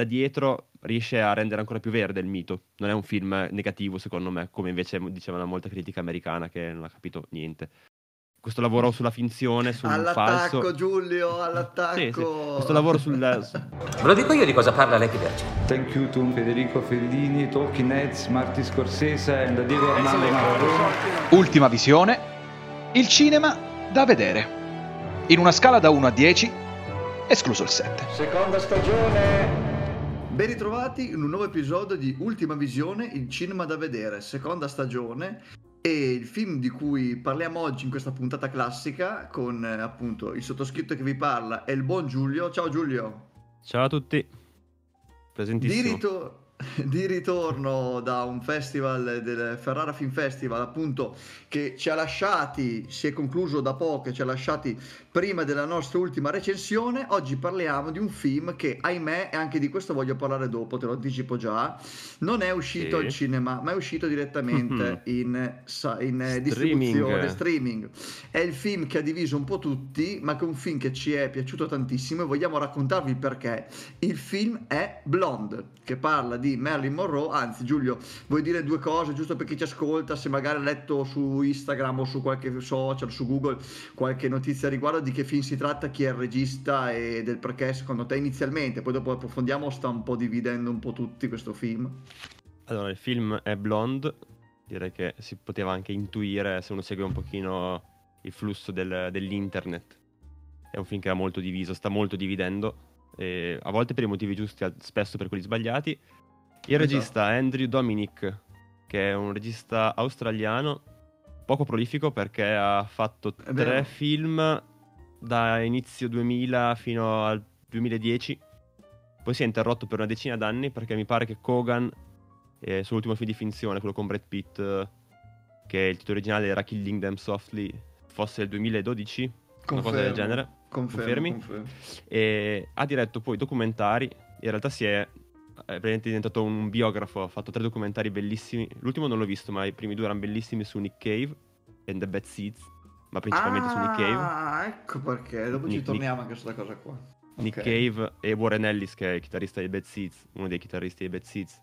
da dietro riesce a rendere ancora più verde il mito. Non è un film negativo, secondo me, come invece diceva una molta critica americana che non ha capito niente. Questo lavoro sulla finzione, sul all'attacco, falso. Giulio, all'attacco. Sì, sì. Questo lavoro sul. Ve lo dico io di cosa parla Lady Verge. Thank you to Federico Fellini, Talking Heads, Marty Scorsese and Diego Armando Maradona. Ultima visione. Il cinema da vedere. In una scala da 1 a 10, escluso il 7. Seconda stagione. Ben ritrovati in un nuovo episodio di Ultima Visione, il cinema da vedere, seconda stagione. E il film di cui parliamo oggi in questa puntata classica con eh, appunto il sottoscritto che vi parla è il buon Giulio. Ciao Giulio. Ciao a tutti. Di, Presentissimo. di ritorno da un festival del Ferrara Film Festival appunto che ci ha lasciati, si è concluso da poco, ci ha lasciati prima della nostra ultima recensione. Oggi parliamo di un film che ahimè, e anche di questo voglio parlare dopo, te lo anticipo già, non è uscito Sì. al cinema ma è uscito direttamente in, sa- in eh, Streaming. distribuzione, streaming. È il film che ha diviso un po' tutti, ma che è un film che ci è piaciuto tantissimo e vogliamo raccontarvi il perché. Il film è Blonde, che parla di Marilyn Monroe. Anzi, Giulio, vuoi dire due cose giusto per chi ci ascolta? Se magari ha letto su Instagram o su qualche social, su Google, qualche notizia riguardo di che film si tratta, chi è il regista e del perché secondo te inizialmente, poi dopo approfondiamo, sta un po' dividendo un po' tutti questo film. Allora, il film è Blonde. Direi che si poteva anche intuire se uno segue un pochino il flusso del- dell'internet. È un film che era molto diviso, sta molto dividendo. a volte per i motivi giusti, spesso per quelli sbagliati. Il regista Andrew Dominic, che è un regista australiano, poco prolifico perché ha fatto tre film da inizio 2000 fino al 2010. Poi si è interrotto per una decina d'anni perché mi pare che Kogan, eh, suo ultimo film di finzione, quello con Brad Pitt, che il titolo originale era Killing Them Softly, fosse il 2012, una cosa del genere. Confermo, Confermi? confermo. E ha diretto poi documentari. In realtà si è, è praticamente diventato un biografo. Ha fatto tre documentari bellissimi. L'ultimo non l'ho visto, ma i primi due erano bellissimi su Nick Cave e The Bad Seeds. Ma principalmente su Nick Cave. Ah, ecco perché. Dopo ci Nick- torniamo anche su questa cosa qua. Nick Ok. Cave e Warren Ellis, che è il chitarrista dei Bad Seeds, uno dei chitarristi dei Bad Seeds,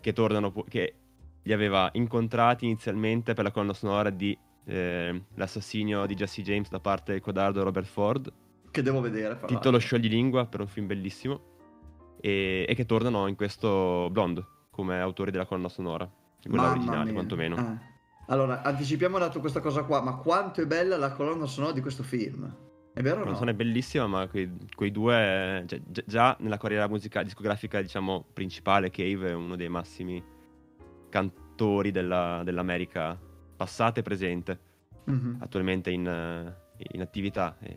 che tornano, che li aveva incontrati inizialmente per la colonna sonora di eh, L'assassinio di Jesse James da parte del codardo Robert Ford, Che devo vedere. fra titolo scioglilingua per un film bellissimo, e, e che tornano in questo Blonde come autori della colonna sonora, quella Mamma originale mia. quantomeno. Ah. Allora, anticipiamo attimo questa cosa qua, ma quanto è bella la colonna sonora di questo film? È vero o no? so, è bellissima, ma quei, quei due, già, già- nella carriera musicale, discografica, diciamo, principale, Cave è uno dei massimi cantori della- dell'America, passata e presente, Mhm. attualmente in, eh, in attività, e,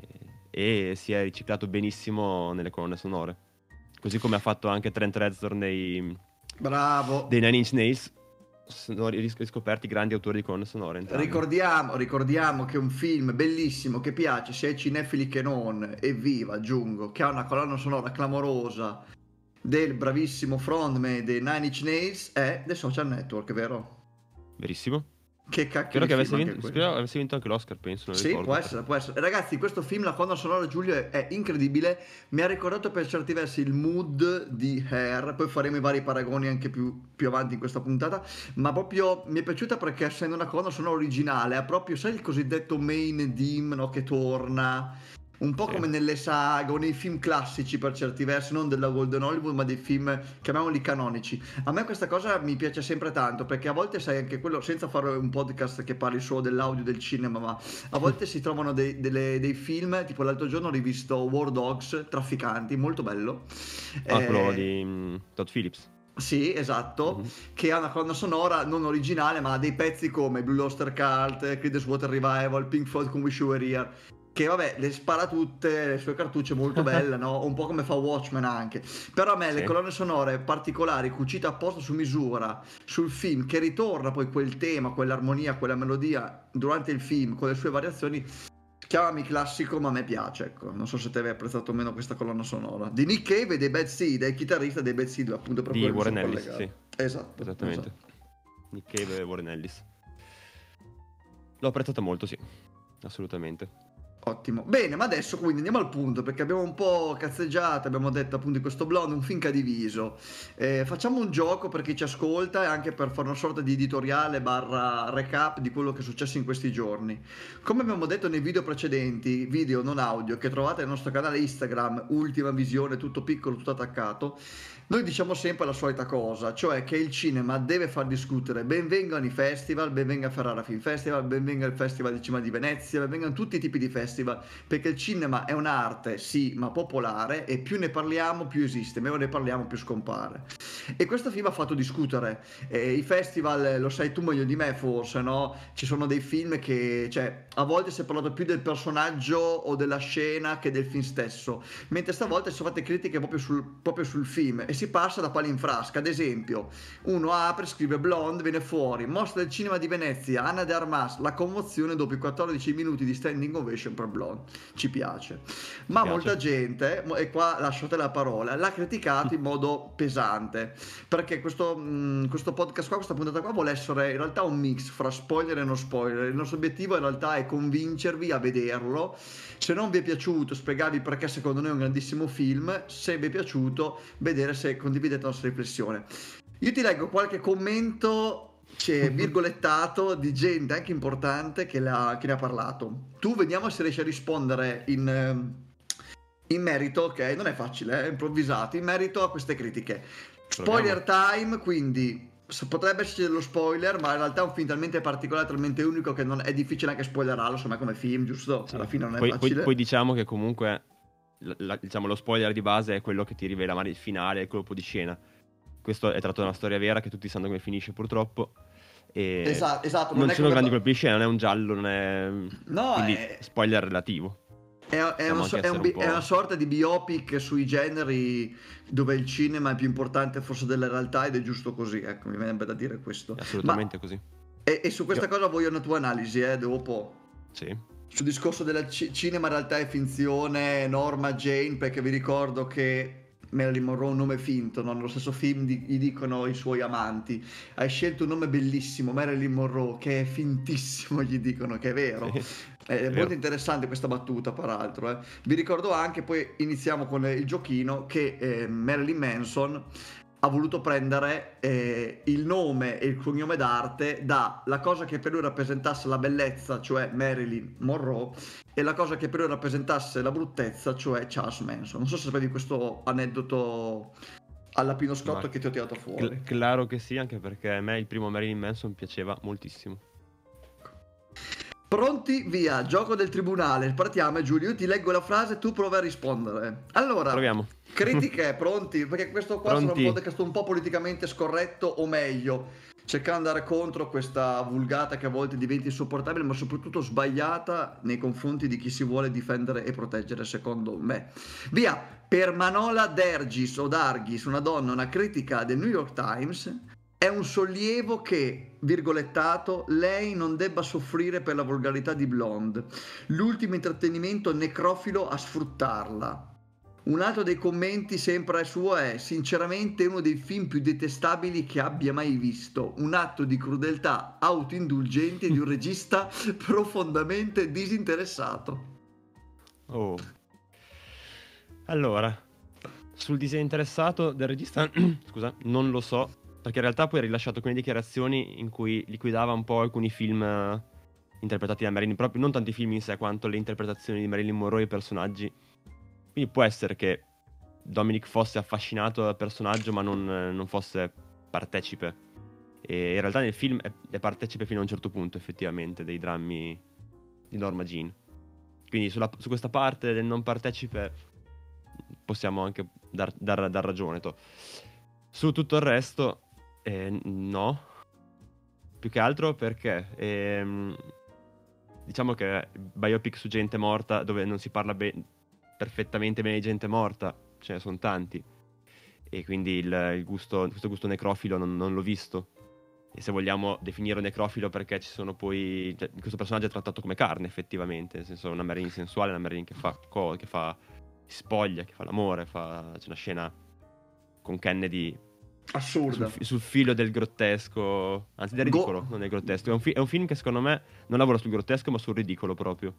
e si è riciclato benissimo nelle colonne sonore. Così come ha fatto anche Trent Reznor nei, Bravo. dei Nine Inch Nails, sono ris- riscoperti grandi autori di colonne sonore. entrambi. Ricordiamo, ricordiamo che un film bellissimo che piace sia ai cinefili che non, evviva, aggiungo, che ha una colonna sonora clamorosa del bravissimo frontman dei Nine Inch Nails è The Social Network, vero? Verissimo. Che cacchio Spero che avesse vinto, anche spero avesse vinto anche l'Oscar, penso. non Sì, ricordo. può essere, può essere. Ragazzi, questo film, la colonna sonora Giulio è, è incredibile. Mi ha ricordato per certi versi il mood di Hair. Poi faremo i vari paragoni anche più, più avanti in questa puntata. Ma proprio mi è piaciuta perché, essendo una colonna sonora originale, ha proprio, sai, il cosiddetto main dim no, che torna. Un po' Sì. come nelle saghe o nei film classici per certi versi, non della Golden Hollywood, ma dei film, chiamiamoli canonici. A me questa cosa mi piace sempre tanto perché a volte sai anche quello, senza fare un podcast che parli solo dell'audio del cinema, ma a volte si trovano dei, delle- dei film, tipo l'altro giorno ho rivisto War Dogs, Trafficanti, molto bello. Ah, Eh, quello di mm, Todd Phillips. Sì, esatto, Mhm. che ha una colonna sonora non originale, ma ha dei pezzi come Blue Luster Cult, Creedence Water Revival, Pink Floyd con Wish You Were Here. Che vabbè, le spara tutte, le sue cartucce molto belle, no? Un po' come fa Watchmen anche. Però a me le Sì. colonne sonore particolari, cucite apposta su misura, sul film, che ritorna poi quel tema, quell'armonia, quella melodia durante il film, con le sue variazioni, chiamami classico, ma a me piace, ecco. Non so se te avevi apprezzato o meno questa colonna sonora. Di Nick Cave e dei Bad Seed, del chitarrista dei Bad Seed, appunto per Di Warren Ellis, sì, Esatto. esattamente. esatto. Nick Cave e Warren Ellis. L'ho apprezzato molto, sì, assolutamente. Ottimo. Bene, ma adesso quindi andiamo al punto perché abbiamo un po' cazzeggiato, abbiamo detto appunto di questo blonde, un ha diviso. Eh, facciamo un gioco per chi ci ascolta e anche per fare una sorta di editoriale barra recap di quello che è successo in questi giorni. Come abbiamo detto nei video precedenti, video non audio, che trovate nel nostro canale Instagram, Ultima Visione, tutto piccolo, tutto attaccato, noi diciamo sempre la solita cosa, cioè che il cinema deve far discutere. Benvengano i festival, benvenga Ferrara Film Festival, benvenga il Festival di Cima di Venezia, benvengano tutti i tipi di festival, perché il cinema è un'arte, sì, ma popolare e più ne parliamo più esiste, meno ne parliamo più scompare. E questo film ha fatto discutere. Eh, I festival, lo sai tu meglio di me forse, no? Ci sono dei film che, cioè, a volte si è parlato più del personaggio o della scena che del film stesso, mentre stavolta si sono fatte critiche proprio sul, proprio sul film e si passa da pali in frasca. Ad esempio, uno apre, scrive Blonde, viene fuori, mostra del cinema di Venezia, Anna de Armas, la commozione dopo i 14 minuti di standing ovation per Blonde. Ci piace. Ma piace. molta gente, e qua lasciate la parola, l'ha criticato in modo pesante, perché questo, mh, questo podcast qua, questa puntata qua vuole essere in realtà un mix fra spoiler e non spoiler. Il nostro obiettivo in realtà è convincervi a vederlo. Se non vi è piaciuto, spiegarvi perché secondo noi è un grandissimo film. Se vi è piaciuto, vedere se condividete la nostra riflessione. Io ti leggo qualche commento c'è virgolettato di gente anche importante che, che ne ha parlato. Tu vediamo se riesci a rispondere in, ehm, in merito, ok? Non è facile, è improvvisato, in merito a queste critiche. Spoiler time, quindi potrebbe esserci dello spoiler, ma in realtà è un film talmente particolare, talmente unico che non è difficile anche spoilerarlo, insomma come film, giusto? Alla fine non è poi, poi- facile. poi diciamo che comunque la- diciamo, lo spoiler di base è quello che ti rivela magari il finale, il colpo di scena. Questo è tratto da una storia vera che tutti sanno come finisce purtroppo. Esatto, esatto, non è ci sono grandi colpi di scena, non è un giallo, non è... No, quindi è- spoiler relativo. È, è una, è un un è una sorta di biopic sui generi dove il cinema è più importante forse della realtà ed è giusto così, ecco, mi viene da dire questo. Assolutamente così. E, e su questa Io- cosa voglio una tua analisi, eh, dopo. Sì. Sul discorso del cinema realtà e finzione, Norma Jane, perché vi ricordo che Marilyn Monroe è un nome finto, no? nello stesso film di- gli dicono i suoi amanti. Hai scelto un nome bellissimo, Marilyn Monroe, che è fintissimo, gli dicono che è vero. Sì. È È molto vero. interessante questa battuta, peraltro. eh. Vi ricordo anche, poi iniziamo con il giochino, che eh, Marilyn Manson ha voluto prendere eh, il nome e il cognome d'arte dalla cosa che per lui rappresentasse la bellezza, cioè Marilyn Monroe, e la cosa che per lui rappresentasse la bruttezza, cioè Charles Manson. Non so se sapevi questo aneddoto alla Pino Scotto che ti ho tirato fuori. Cl- claro che sì, anche perché a me il primo Marilyn Manson piaceva moltissimo. Pronti? Via, gioco del tribunale. Partiamo, Giulio. Io ti leggo la frase, tu prova a rispondere. Allora, Proviamo. critiche, pronti? Perché questo qua sarà un Pronti. podcast un po' politicamente scorretto, o meglio, cercando di andare contro questa vulgata che a volte diventa insopportabile, ma soprattutto sbagliata nei confronti di chi si vuole difendere e proteggere, secondo me. Via, per Manola Dergis o Dargis, una donna, una critica del New York Times, è un sollievo che, virgolettato, lei non debba soffrire per la volgarità di Blonde. L'ultimo intrattenimento necrofilo a sfruttarla. Un altro dei commenti sempre suo è sinceramente uno dei film più detestabili che abbia mai visto, un atto di crudeltà autoindulgente di un regista profondamente disinteressato. Oh. Allora, sul disinteressato del regista, scusa, non lo so, perché in realtà poi ha rilasciato alcune dichiarazioni in cui liquidava un po' alcuni film eh, interpretati da Marilyn, proprio non tanti film in sé quanto le interpretazioni di Marilyn Monroe e i personaggi. Quindi può essere che Dominic fosse affascinato dal personaggio ma non, eh, non fosse partecipe. E in realtà nel film è, è partecipe fino a un certo punto effettivamente dei drammi di Norma Jean. Quindi sulla- su questa parte del non partecipe possiamo anche dar, dar- dar ragione. to. Su tutto il resto, eh, no. Più che altro perché ehm, diciamo che biopic su gente morta dove non si parla be- perfettamente bene di gente morta, ce ne sono tanti. E quindi il, il gusto, questo gusto necrofilo non, non l'ho visto. E se vogliamo definirlo necrofilo perché ci sono poi... cioè, questo personaggio è trattato come carne effettivamente, nel senso una Marilyn sensuale, una Marilyn che fa, co- che fa spoglia, che fa l'amore, fa... c'è una scena con Kennedy Assurda. sul, sul filo del grottesco, anzi del Go- ridicolo, non del grottesco. È un, fi- è un film che secondo me non lavora sul grottesco ma sul ridicolo proprio.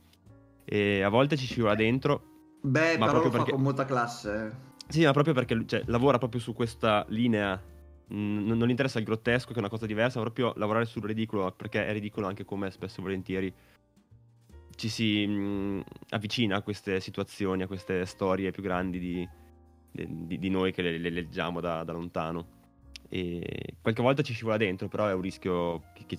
E a volte ci scivola dentro. Beh, Ma però lo fa perché- con molta classe. eh. Sì, ma proprio perché cioè, lavora proprio su questa linea. mm, non non gli interessa il grottesco, che è una cosa diversa, ma proprio lavorare sul ridicolo, perché è ridicolo anche come spesso e volentieri ci si mm, avvicina a queste situazioni, a queste storie più grandi di, di- di noi che le, le leggiamo da, da lontano. E qualche volta ci scivola dentro, però è un rischio che, che-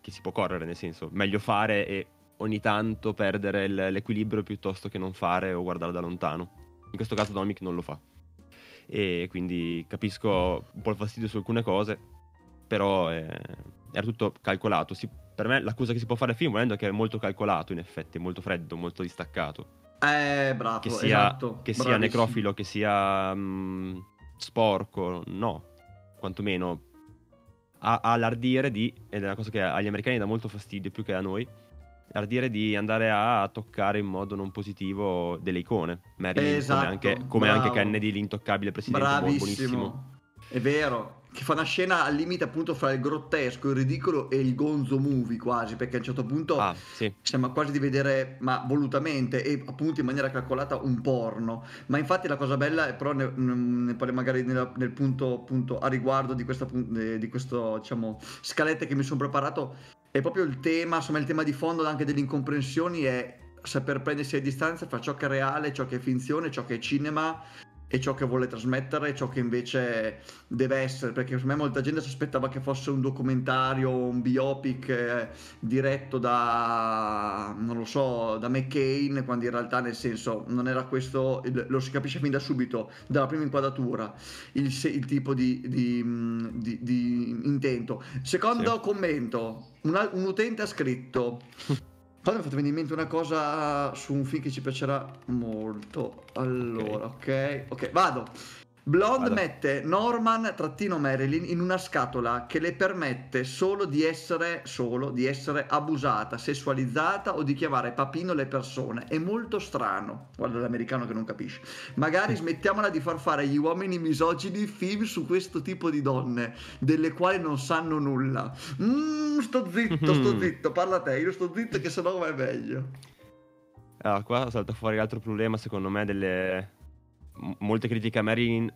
che si può correre, nel senso, meglio fare e ogni tanto perdere il- l'equilibrio piuttosto che non fare o guardare da lontano. In questo caso Dominic non lo fa. E quindi capisco un po' il fastidio su alcune cose, però eh, era tutto calcolato. Si- per me l'accusa che si può fare al film volendo è che è molto calcolato in effetti, è molto freddo, molto distaccato. Eh, bravo, Che sia, esatto. che sia bravissimo. necrofilo, che sia mm, sporco, no, quantomeno ha, ha l'ardiere di, ed è una cosa che agli americani dà molto fastidio più che a noi, l'ardire di andare a toccare in modo non positivo delle icone. Marilyn, Esatto, come anche, come anche. Kennedy, l'intoccabile presidente, buon- buonissimo. Bravissimo. È vero. Che fa una scena al limite appunto fra il grottesco, il ridicolo e il gonzo movie quasi, perché a un certo punto Ah, sì. sembra quasi di vedere, ma volutamente e appunto in maniera calcolata, un porno. Ma infatti la cosa bella, è però ne, ne parliamo magari nella- nel punto appunto a riguardo di questa di questo diciamo scalette che mi sono preparato, è proprio il tema, insomma il tema di fondo anche delle incomprensioni è saper prendersi a distanza fra ciò che è reale, ciò che è finzione, ciò che è cinema e ciò che vuole trasmettere e ciò che invece deve essere, perché secondo me molta gente si aspettava che fosse un documentario, un biopic eh, diretto da, non lo so, da McCain, quando in realtà nel senso non era questo, lo si capisce fin da subito, dalla prima inquadratura, il, il tipo di, di, mh, di- di intento. Secondo Sì. commento, un, al- un utente ha scritto... Poi mi è fatto venire in mente una cosa su un film che ci piacerà molto. Allora, ok, ok, vado. Blonde Vada. mette Norman trattino Marilyn in una scatola che le permette solo di essere solo di essere abusata, sessualizzata o di chiamare papino le persone. È molto strano. Guarda l'americano che non capisce. Magari smettiamola di far fare agli uomini misogini film su questo tipo di donne, delle quali non sanno nulla. Mm, sto zitto, sto zitto, parla te, io sto zitto che sennò va meglio. Allora, qua salta fuori l'altro problema, secondo me, delle molte critiche a Marilyn,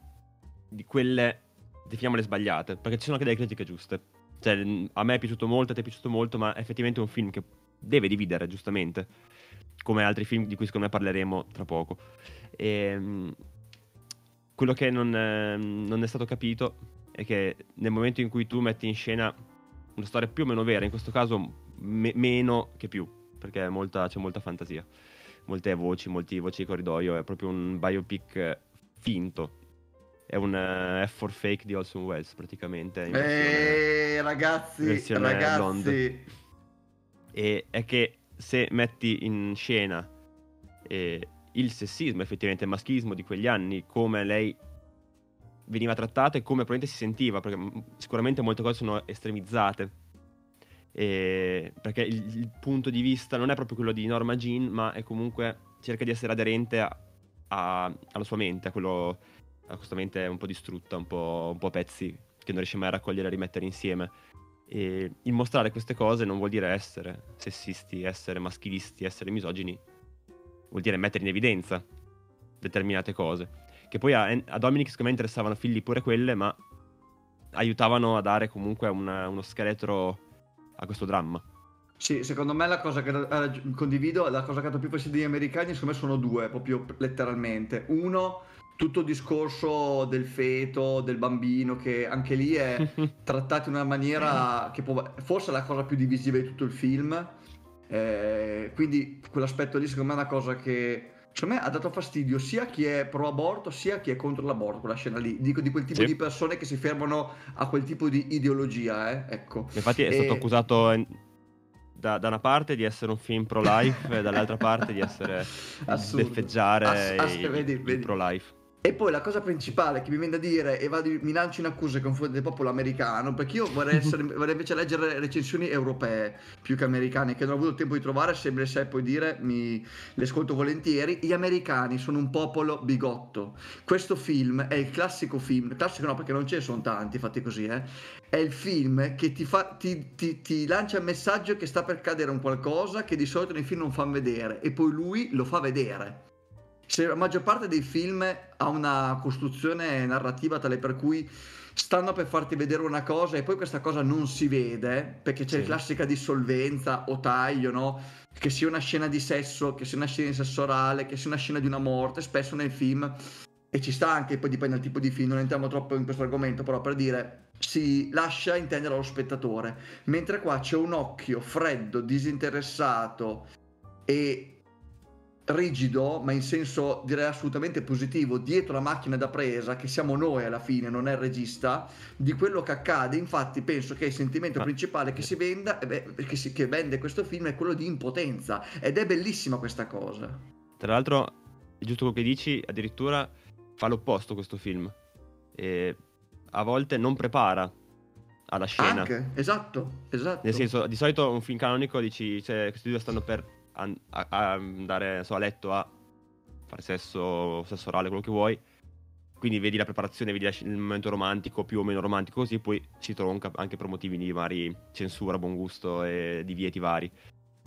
di quelle, definiamole sbagliate, perché ci sono anche delle critiche giuste. Cioè, a me è piaciuto molto, a te è piaciuto molto, ma è effettivamente un film che deve dividere, giustamente, come altri film di cui secondo me parleremo tra poco. E, mh, quello che non, è- non è stato capito è che nel momento in cui tu metti in scena una storia più o meno vera, in questo caso me- meno che più, perché è molta- c'è molta fantasia molte voci, molti voci di corridoio, è proprio un biopic eh, finto. È un eh, F for fake di Olson Welles praticamente. in versione- Eh, ragazzi, ragazzi. blonde. E è che se metti in scena eh, il sessismo, effettivamente il maschismo di quegli anni, come lei veniva trattata e come probabilmente si sentiva, perché mm, sicuramente molte cose sono estremizzate. E- perché il, il punto di vista non è proprio quello di Norma Jean, ma è comunque cerca di essere aderente a- a- alla sua mente, a quello a questa mente un po' distrutta, un po', un po' a pezzi che non riesce mai a raccogliere e rimettere insieme. E il mostrare queste cose non vuol dire essere sessisti, essere maschilisti, essere misogini, vuol dire mettere in evidenza determinate cose. Che poi a, a Dominic secondo me interessavano figli pure quelle, ma aiutavano a dare comunque una- uno scheletro a questo dramma. Sì, secondo me la cosa che eh, condivido, la cosa che ha dato più fastidio agli americani, secondo me sono due, proprio letteralmente. Uno, tutto il discorso del feto, del bambino, che anche lì è trattato in una maniera che può, forse è la cosa più divisiva di tutto il film. Eh, quindi quell'aspetto lì secondo me è una cosa che secondo me ha dato fastidio sia a chi è pro aborto sia a chi è contro l'aborto, quella scena lì. Dico di quel tipo Sì. di persone che si fermano a quel tipo di ideologia, eh? ecco. Infatti è E- stato accusato da, da una parte di essere un film pro-life e dall'altra parte di essere Assurdo. sbeffeggiare Ass- ass- vedi, vedi. pro-life. E poi la cosa principale che mi viene da dire, e vado, mi lancio in accuse nei confronti del popolo americano, perché io vorrei, essere, vorrei invece leggere recensioni europee più che americane, che non ho avuto tempo di trovare, se sai poi dire, mi, le ascolto volentieri. Gli americani sono un popolo bigotto. Questo film è il classico film, classico no perché non ce ne sono tanti fatti così, eh. È il film che ti, fa, ti, ti, ti lancia il messaggio che sta per cadere un qualcosa che di solito nei film non fanno vedere, e poi lui lo fa vedere se la maggior parte dei film ha una costruzione narrativa tale per cui stanno per farti vedere una cosa e poi questa cosa non si vede perché c'è sì. la classica dissolvenza o taglio, no? Che sia una scena di sesso, che sia una scena di sesso orale, che sia una scena di una morte, spesso nel film e ci sta anche, poi dipende dal tipo di film, non entriamo troppo in questo argomento, però per dire si lascia intendere allo spettatore, mentre qua c'è un occhio freddo, disinteressato e rigido, ma in senso direi assolutamente positivo, dietro la macchina da presa, che siamo noi alla fine, non è il regista, di quello che accade. Infatti, penso che il sentimento principale che si venda, eh che, si, che vende questo film è quello di impotenza. Ed è bellissima questa cosa. Tra l'altro, è giusto quello che dici, addirittura fa l'opposto questo film. E a volte non prepara alla scena. Anche, esatto, esatto. Nel senso, di solito un film canonico dici, cioè, questi due stanno per a, a andare so, a letto a fare sesso, sesso orale, quello che vuoi. Quindi vedi la preparazione, vedi il momento romantico, più o meno romantico, così poi si tronca anche per motivi di vari censura, buon gusto e divieti vari.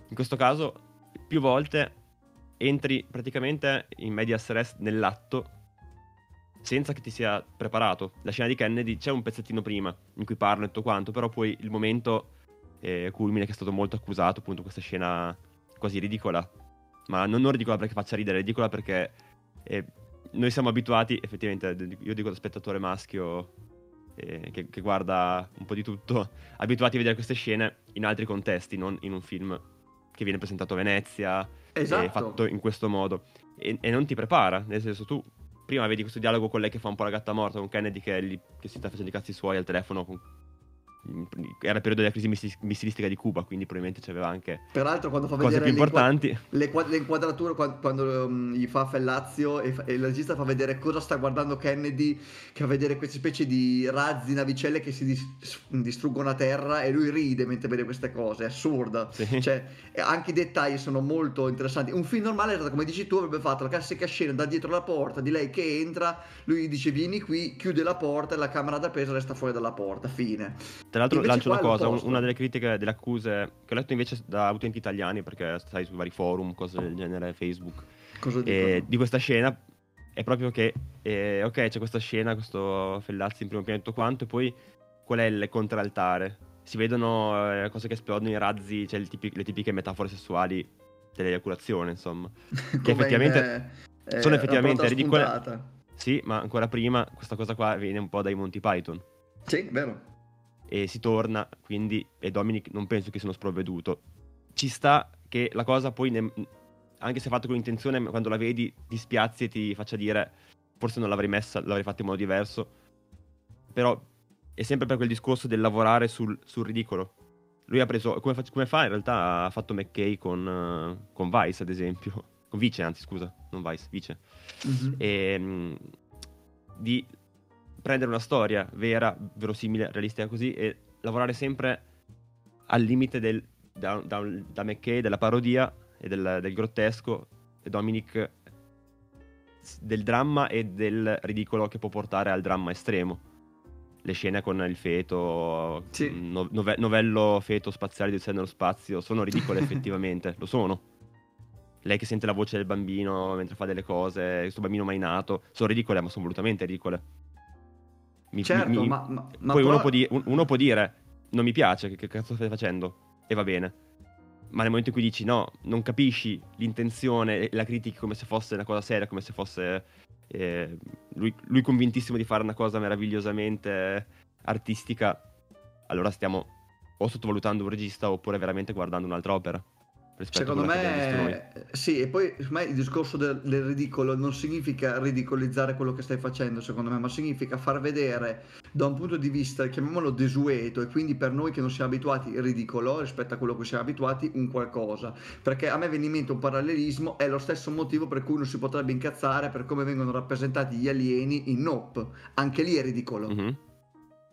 In questo caso, più volte entri praticamente in medias res nell'atto senza che ti sia preparato. La scena di Kennedy c'è un pezzettino prima in cui parlo e tutto quanto, però poi il momento eh, culmine che è stato molto accusato, appunto questa scena quasi ridicola. Ma non, non ridicola perché faccia ridere, ridicola perché eh, noi siamo abituati, effettivamente, io dico da spettatore maschio eh, che, che, guarda un po' di tutto, abituati a vedere queste scene in altri contesti, non in un film che viene presentato a Venezia, esatto. fatto in questo modo. E, e, non ti prepara, nel senso tu prima vedi questo dialogo con lei che fa un po' la gatta morta, con Kennedy che, gli, che si sta facendo i cazzi suoi al telefono con era il periodo della crisi missilistica di Cuba, quindi probabilmente c'aveva anche Peraltro, quando fa cose più importanti. Le, le inquadrature, quando, quando um, gli fa Fellazio e, fa, e, il regista fa vedere cosa sta guardando Kennedy, che fa vedere queste specie di razzi, navicelle che si dis, distruggono a terra e lui ride mentre vede queste cose, è assurda. Sì. Cioè, anche i dettagli sono molto interessanti. Un film normale, come dici tu, avrebbe fatto la classica scena da dietro la porta di lei che entra, lui dice vieni qui, chiude la porta e la camera da presa resta fuori dalla porta, fine. Tra l'altro lancio una cosa, una delle critiche, delle accuse che ho letto invece da utenti italiani, perché stai su vari forum, cose del genere, Facebook, cosa e, di questa scena, è proprio che, eh, ok, c'è questa scena, questo Fellazzi in primo piano e tutto quanto, e poi qual è il contraltare? Si vedono eh, cose che esplodono, i razzi, cioè tipi- le tipiche metafore sessuali dell'eiaculazione, insomma. che effettivamente è, sono effettivamente ridicole. Sì, ma ancora prima questa cosa qua viene un po' dai Monty Python. Sì, vero e si torna, quindi, e Dominic non penso che sia uno sprovveduto. Ci sta che la cosa poi, ne, anche se fatto con intenzione, quando la vedi ti spiazzi e ti faccia dire forse non l'avrei messa, l'avrei fatto in modo diverso. Però è sempre per quel discorso del lavorare sul, sul ridicolo. Lui ha preso, come fa, come fa, in realtà ha fatto McKay con, uh, con Vice ad esempio, con Vice anzi scusa, non Vice, Vice. Mm-hmm. E, um, di prendere una storia vera, verosimile, realistica così e lavorare sempre al limite del, da, da, da McKay, della parodia e del, del grottesco e Dominic del dramma e del ridicolo che può portare al dramma estremo. Le scene con il feto, sì. no, novello feto spaziale di nello spazio, sono ridicole effettivamente, lo sono. Lei che sente la voce del bambino mentre fa delle cose, questo bambino mai nato, sono ridicole, ma sono volutamente ridicole. Mi, certo, mi, ma, ma, ma poi però... uno, può di, uno, può dire, non mi piace, che, che cazzo stai facendo? E va bene. Ma nel momento in cui dici no, non capisci l'intenzione e la critica come se fosse una cosa seria, come se fosse eh, lui, lui convintissimo di fare una cosa meravigliosamente artistica, allora stiamo o sottovalutando un regista oppure veramente guardando un'altra opera. Secondo che me, sì, e poi me il discorso del, del ridicolo non significa ridicolizzare quello che stai facendo, secondo me, ma significa far vedere da un punto di vista, chiamiamolo desueto, e quindi per noi che non siamo abituati ridicolo rispetto a quello cui siamo abituati, un qualcosa. Perché a me viene in mente un parallelismo, è lo stesso motivo per cui uno si potrebbe incazzare per come vengono rappresentati gli alieni in Nope. Anche lì è ridicolo. Mhm.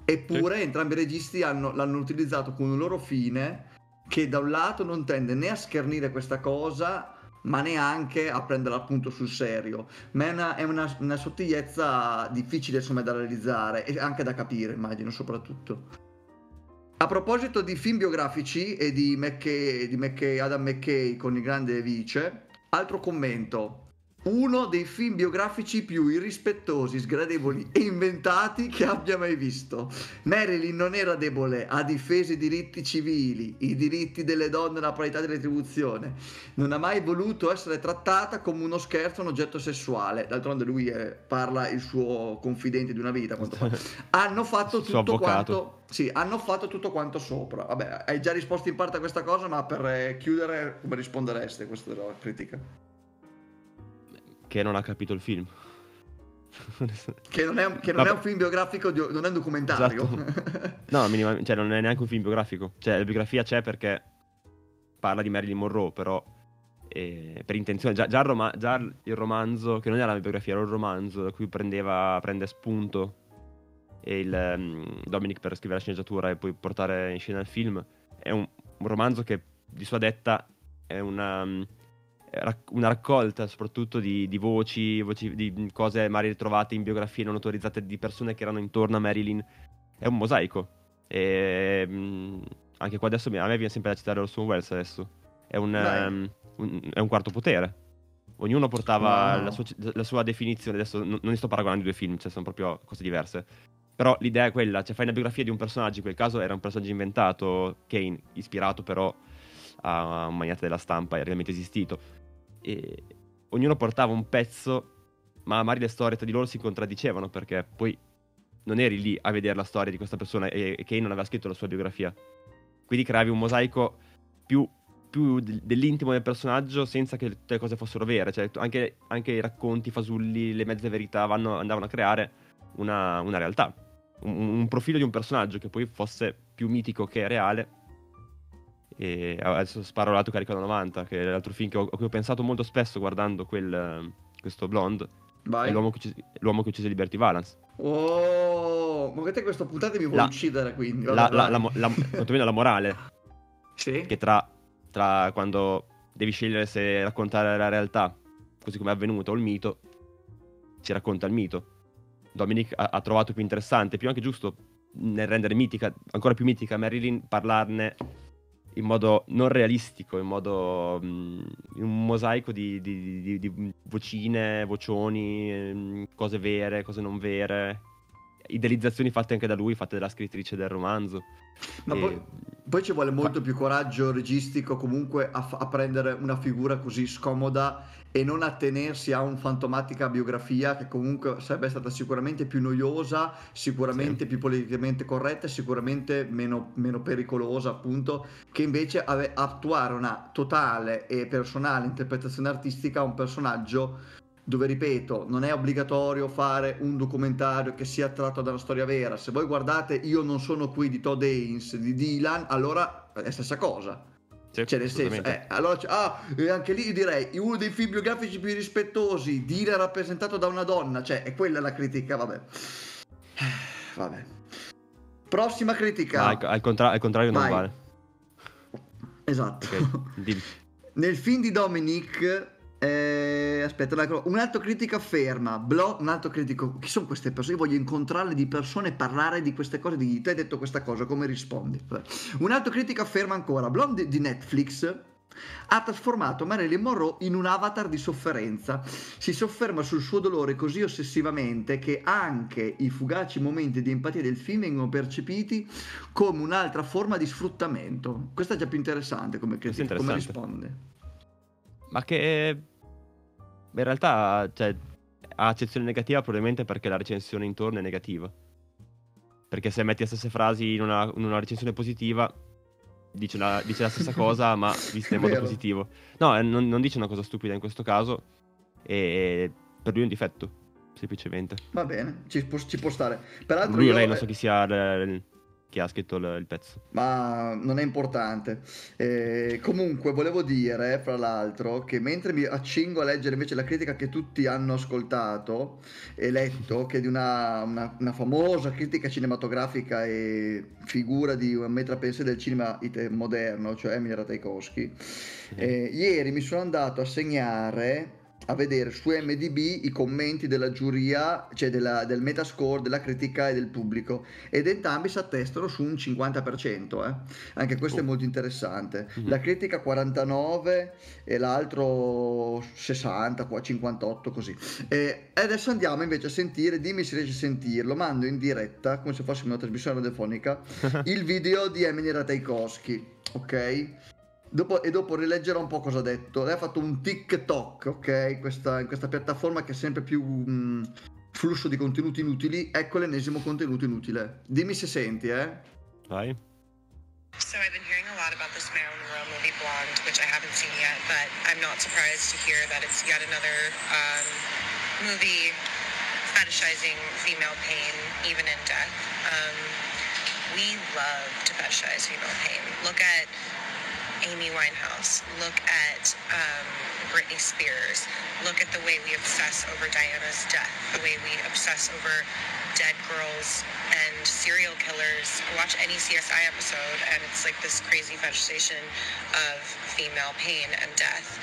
Eppure entrambi i registi hanno- l'hanno utilizzato con un loro fine che da un lato non tende né a schernire questa cosa, ma neanche a prenderla appunto sul serio. Ma è una, è una- una sottigliezza difficile insomma da realizzare e anche da capire, immagino, soprattutto. A proposito di film biografici e di, McKay, di McKay- Adam McKay con il grande vice, altro commento. Uno dei film biografici più irrispettosi, sgradevoli e inventati che abbia mai visto. Marilyn non era debole, ha difeso i diritti civili, i diritti delle donne, la parità di retribuzione. Non ha mai voluto essere trattata come uno scherzo, un oggetto sessuale. D'altronde lui eh, parla il suo confidente di una vita. Hanno fatto tutto quanto. Sì, hanno fatto tutto quanto sopra. Vabbè, hai già risposto in parte a questa cosa, ma per eh, chiudere, come rispondereste a questa critica? Che non ha capito il film. Che non è un, che non è un film biografico, non è un documentario. Esatto. No, minimamente, cioè non è neanche un film biografico. Cioè, la biografia c'è perché parla di Marilyn Monroe, però eh, per intenzione. Già, già il, roma- già il romanzo, che non era una biografia, era un romanzo da cui prendeva, prende spunto il ehm, Dominic per scrivere la sceneggiatura e poi portare in scena il film. È un, un romanzo che di sua detta è una, rac- una raccolta soprattutto di, di voci, voci, di cose magari ritrovate in biografie non autorizzate di persone che erano intorno a Marilyn. È un mosaico. E, mm, anche qua adesso a me viene sempre da citare Orson Welles adesso. È un, ehm, un- è un quarto potere. Ognuno portava Wow. la, sua, la sua definizione. Adesso non, non sto paragonando i due film, cioè sono proprio cose diverse. Però l'idea è quella, cioè fai una biografia di un personaggio, in quel caso era un personaggio inventato, Kane, ispirato però a un magnate della stampa, è realmente esistito. E ognuno portava un pezzo, ma magari le storie tra di loro si contraddicevano perché poi non eri lì a vedere la storia di questa persona e, e Kane non aveva scritto la sua biografia. Quindi creavi un mosaico più, più de- dell'intimo del personaggio senza che tutte le cose fossero vere. Cioè, anche, anche i racconti, i fasulli, le mezze verità vanno- andavano a creare una, una realtà. Un, un profilo di un personaggio che poi fosse più mitico che reale. E adesso sparo l'altro caricato 90, che è l'altro film che ho, cui ho pensato molto spesso guardando quel, questo blonde. Vai. È l'uomo che, uccise, l'uomo che uccise Liberty Valance. Oh, ma che te questa puntata mi vuole La- uccidere quindi. La, Vabbè, la, la, la- quantomeno la morale Sì. che tra, tra quando devi scegliere se raccontare la realtà, così come è avvenuto, o il mito, si racconta il mito. Dominic ha, ha trovato più interessante, più anche giusto nel rendere mitica, ancora più mitica Marilyn, parlarne in modo non realistico, in modo mm, in un mosaico di, di- di- di vocine, vocioni, ehm, cose vere, cose non vere, idealizzazioni fatte anche da lui, fatte dalla scrittrice del romanzo. Ma E- poi, poi ci vuole molto più coraggio registico comunque a, fa- a prendere una figura così scomoda e non attenersi a un fantomatica biografia che comunque sarebbe stata sicuramente più noiosa, sicuramente più politicamente corretta e sicuramente meno, meno pericolosa appunto, che invece ave- attuare una totale e personale interpretazione artistica a un personaggio dove ripeto, non è obbligatorio fare un documentario che sia tratto da una storia vera. Se voi guardate Io non sono qui di Todd Haynes, di Dylan, allora è la stessa cosa. Sì, Cioè, nel senso, eh, allora, c'è- ah, anche lì direi uno dei film biografici più rispettosi, Dylan rappresentato da una donna, cioè, è quella la critica, vabbè. Vabbè. Prossima critica. Al, al contra- al contrario non Vai. vale. Esatto. Ok, dimmi. Nel film di Dominic, eh, aspetta, ecco, un altro critico afferma, Blo- un altro critico, chi sono queste persone? Io voglio incontrarle di persone e parlare di queste cose, di te hai detto questa cosa, come rispondi? Un altro critico afferma ancora, Blonde di Netflix ha trasformato Marilyn Monroe in un avatar di sofferenza. Si sofferma sul suo dolore così ossessivamente che anche i fugaci momenti di empatia del film vengono percepiti come un'altra forma di sfruttamento. Questa è già più interessante come critica, come risponde. Ma che in realtà cioè, ha accezione negativa probabilmente perché la recensione intorno è negativa. Perché se metti le stesse frasi in una, in una recensione positiva dice la, dice la stessa cosa, ma vista in modo Vero. positivo. No, eh, non, non dice una cosa stupida in questo caso, e per lui è un difetto, semplicemente. Va bene, ci può, ci può stare. Peraltro Lui io- lei, non so chi sia il- chi ha scritto il, il pezzo. ma non è importante. Eh, comunque, volevo dire, fra l'altro, che mentre mi accingo a leggere invece la critica che tutti hanno ascoltato e letto, che è di una, una- una famosa critica cinematografica e figura di un metrapense del cinema moderno, cioè Emily Ratajkowski, eh, ieri mi sono andato a segnare a vedere su MDB i commenti della giuria, cioè della- del metascore della critica e del pubblico ed entrambi si attestano su un 50%, eh. anche questo è Oh. molto interessante. Mhm. La critica 49 e l'altro 60, qua 58 così. E adesso andiamo invece a sentire, dimmi se riesci a sentirlo, mando in diretta, come se fossimo una trasmissione radiofonica, il video di Emily Ratajkowski, ok? Dopo- e dopo rileggerò un po' cosa ha detto. Lei ha fatto un TikTok, ok? Questa, in questa piattaforma che è sempre più mh, flusso di contenuti inutili. Ecco l'ennesimo contenuto inutile. Dimmi se senti, eh? Vai. So I've been hearing a lot about this Marilyn Monroe movie Blonde, which I haven't seen yet, but I'm not surprised to hear that it's yet another um, movie fetishizing female pain, even in death. Um, we love to fetishize female pain. Look at Amy Winehouse. Look at um, Britney Spears. Look at the way we obsess over Diana's death, the way we obsess over dead girls and serial killers. Watch any CSI episode, and it's like this crazy fetishization of female pain and death.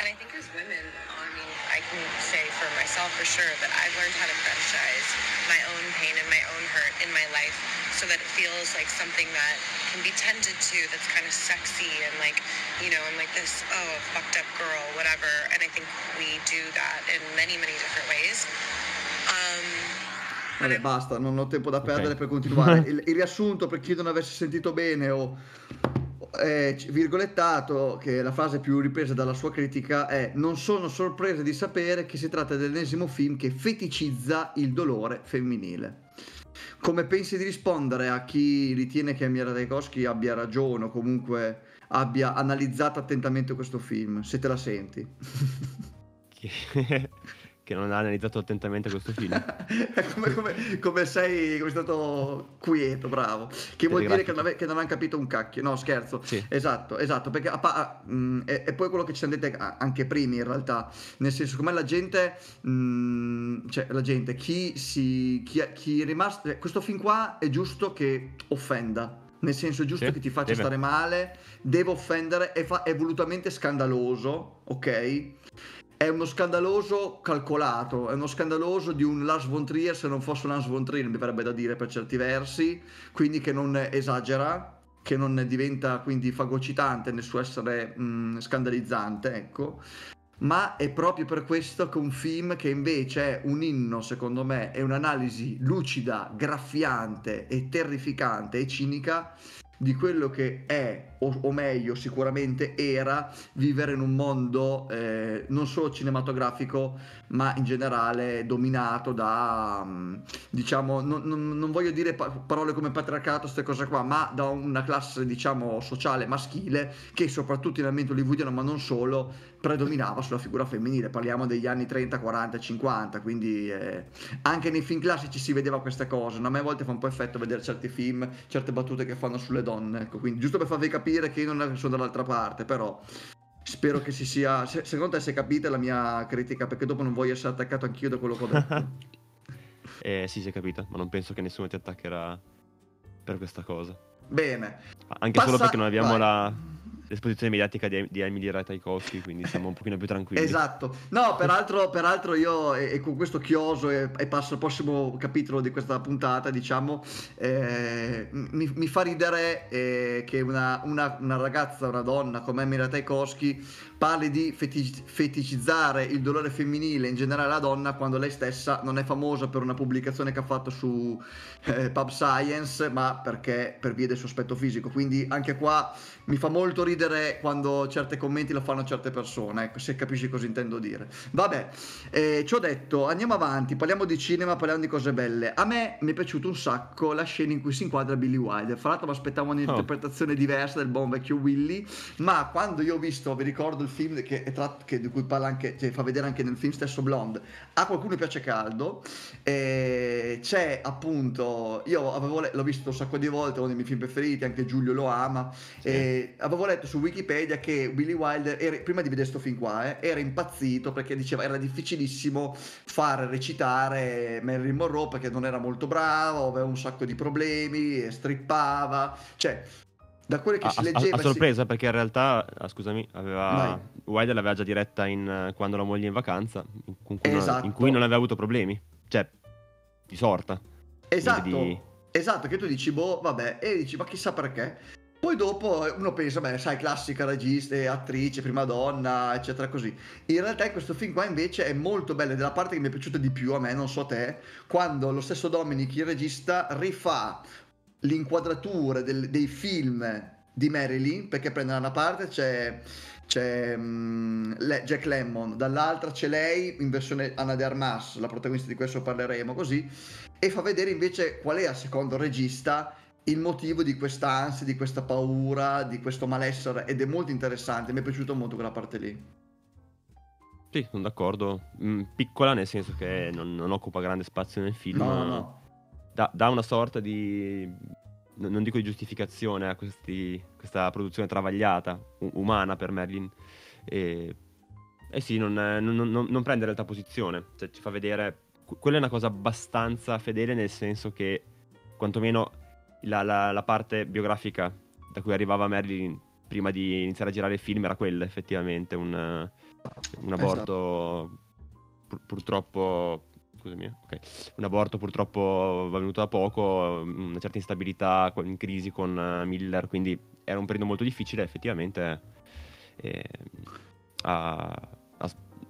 And I think as women, I mean, I can say for myself for sure that I've learned how to fetishize my own pain and my own hurt in my life so that it feels like something that can be tended to that's kind of sexy and like, you know, I'm like this, oh, fucked up girl, whatever. And I think we do that in many, many different ways. Um, Vabbè, basta, non ho tempo da perdere per continuare. Il, il riassunto, per chi non avesse sentito bene o eh, virgolettato, che la frase più ripresa dalla sua critica è non sono sorpresa di sapere che si tratta dell'ennesimo film che feticizza il dolore femminile. Come pensi di rispondere a chi ritiene che Mira Ratajkowski abbia ragione o comunque abbia analizzato attentamente questo film, se te la senti? Che, che non ha analizzato attentamente questo film. come, come- come sei come sei stato quieto, bravo. Che vuol dire che non, ave- che non hanno capito un cacchio. No, scherzo. Sì. Esatto, esatto. Perché a a- mm, è, è poi quello che ci siamo detti anche prima, in realtà. Nel senso, come la gente, mm, cioè la gente, chi si. chi, è- chi è rimasto. eh, Questo film qua è giusto che offenda. Nel senso, è giusto Sì, che ti faccia deve. stare male, deve offendere, è, fa- è volutamente scandaloso, ok? È uno scandaloso calcolato, è uno scandaloso di un Lars von Trier se non fosse un Lars von Trier, mi verrebbe da dire per certi versi, quindi che non esagera, che non diventa quindi fagocitante nel suo essere mh, scandalizzante, ecco. Ma è proprio per questo che un film che invece è un inno, secondo me, è un'analisi lucida, graffiante e terrificante e cinica di quello che è, o, o meglio sicuramente era, vivere in un mondo eh, non solo cinematografico, ma in generale dominato da, mm, diciamo, non, non- non voglio dire pa- parole come patriarcato, queste cose qua, ma da una classe, diciamo, sociale maschile che soprattutto in ambiente hollywoodiano, ma non solo, predominava sulla figura femminile. Parliamo degli anni 30, 40, 50, quindi eh, anche nei film classici si vedeva queste cose. no? A me a volte fa un po' effetto vedere certi film, certe battute che fanno sulle donne, ecco, quindi giusto per farvi capire che io non sono dall'altra parte, però spero che si sia... se- secondo te se capite la mia critica, perché dopo non voglio essere attaccato anch'io da quello che ho detto. Eh, sì, si è capito, ma non penso che nessuno ti attaccherà per questa cosa. Bene, Anche Passa- solo perché non abbiamo vai. la, l'esposizione mediatica di, di Emily Ratajkowski, quindi siamo un pochino più tranquilli. Esatto, no, peraltro, peraltro io e, e con questo chioso e, e passo al prossimo capitolo di questa puntata, diciamo, eh, mi, mi fa ridere eh, che una, una- una ragazza, una donna come Emily Ratajkowski parli di feti- feticizzare il dolore femminile, in generale la donna, quando lei stessa non è famosa per una pubblicazione che ha fatto su eh, Pub Science, ma perché per via del suo aspetto fisico. Quindi anche qua mi fa molto ridere quando certi commenti lo fanno certe persone, ecco, se capisci cosa intendo dire. Vabbè, eh, ci ho detto, andiamo avanti, parliamo di cinema, parliamo di cose belle. A me mi è piaciuto un sacco la scena in cui si inquadra Billy Wilder. Fra l'altro mi aspettavo un'interpretazione oh. diversa del buon vecchio Willy, ma quando io ho visto, vi ricordo il film che, tratto, che di cui parla anche, cioè, fa vedere anche nel film stesso Blonde, a qualcuno piace caldo, eh, c'è appunto, io avevo, l'ho visto un sacco di volte, uno dei miei film preferiti, anche Giulio lo ama, sì. Avevo letto su Wikipedia che Billy Wilder, era, prima di vedere sto film qua, eh, era impazzito perché diceva era difficilissimo far recitare Marilyn Monroe perché non era molto bravo, aveva un sacco di problemi, strippava, cioè da quello che a, si leggeva... A, a sorpresa si... perché in realtà, ah, scusami, aveva... Wilder l'aveva già diretta in Quando la moglie è in vacanza, in cui, esatto. non, in cui non aveva avuto problemi, cioè di sorta. Esatto, di... esatto, che tu dici, boh, vabbè, e dici, ma chissà perché. Poi dopo uno pensa, beh, sai, classica regista, attrice, prima donna, eccetera, così. In realtà questo film qua invece è molto bello, ed è la parte che mi è piaciuta di più a me, non so te, quando lo stesso Dominic, il regista, rifà l'inquadratura del, dei film di Marilyn, perché prende da una parte c'è, c'è um, Jack Lemmon, dall'altra c'è lei in versione Anna de Armas, la protagonista di questo parleremo così, e fa vedere invece qual è, secondo il regista, il motivo di questa ansia, di questa paura, di questo malessere ed è molto interessante, mi è piaciuto molto quella parte lì. Sì, sono d'accordo. Mm, piccola nel senso che non, non, occupa grande spazio nel film. No, no. Dà, dà una sorta di... non dico di giustificazione a questi, questa produzione travagliata, umana per Merlin. E, e sì, non, non, non, prende in realtà posizione. Cioè, ci fa vedere... Quella è una cosa abbastanza fedele nel senso che quantomeno la, la, la, parte biografica da cui arrivava Marilyn prima di iniziare a girare il film era quella, effettivamente, un, un aborto esatto. pur, purtroppo... Scusami, eh, ok. Un aborto purtroppo venuto da poco, una certa instabilità in crisi con uh, Miller, quindi era un periodo molto difficile, effettivamente eh, ha,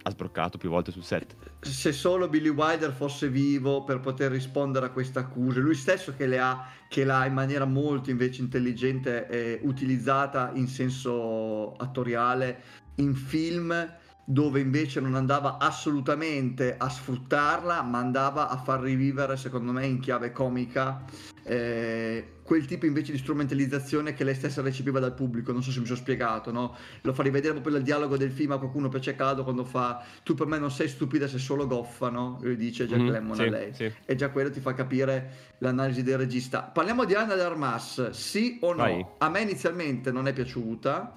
ha sbroccato più volte sul set. Se solo Billy Wilder fosse vivo per poter rispondere a queste accuse, lui stesso che le ha, che l'ha in maniera molto invece intelligente eh, utilizzata in senso attoriale in film dove invece non andava assolutamente a sfruttarla, ma andava a far rivivere, secondo me, in chiave comica, eh, quel tipo invece di strumentalizzazione che lei stessa recepiva dal pubblico. Non so se mi sono spiegato, no? Lo fa rivedere proprio il dialogo del film a qualcuno piace caldo quando fa tu per me non sei stupida, sei solo goffa, no? Lui dice Jack mm-hmm, Lemmon sì, a lei. Sì. E già quello ti fa capire l'analisi del regista. Parliamo di Anna Darmas, sì o no? Vai. A me inizialmente non è piaciuta.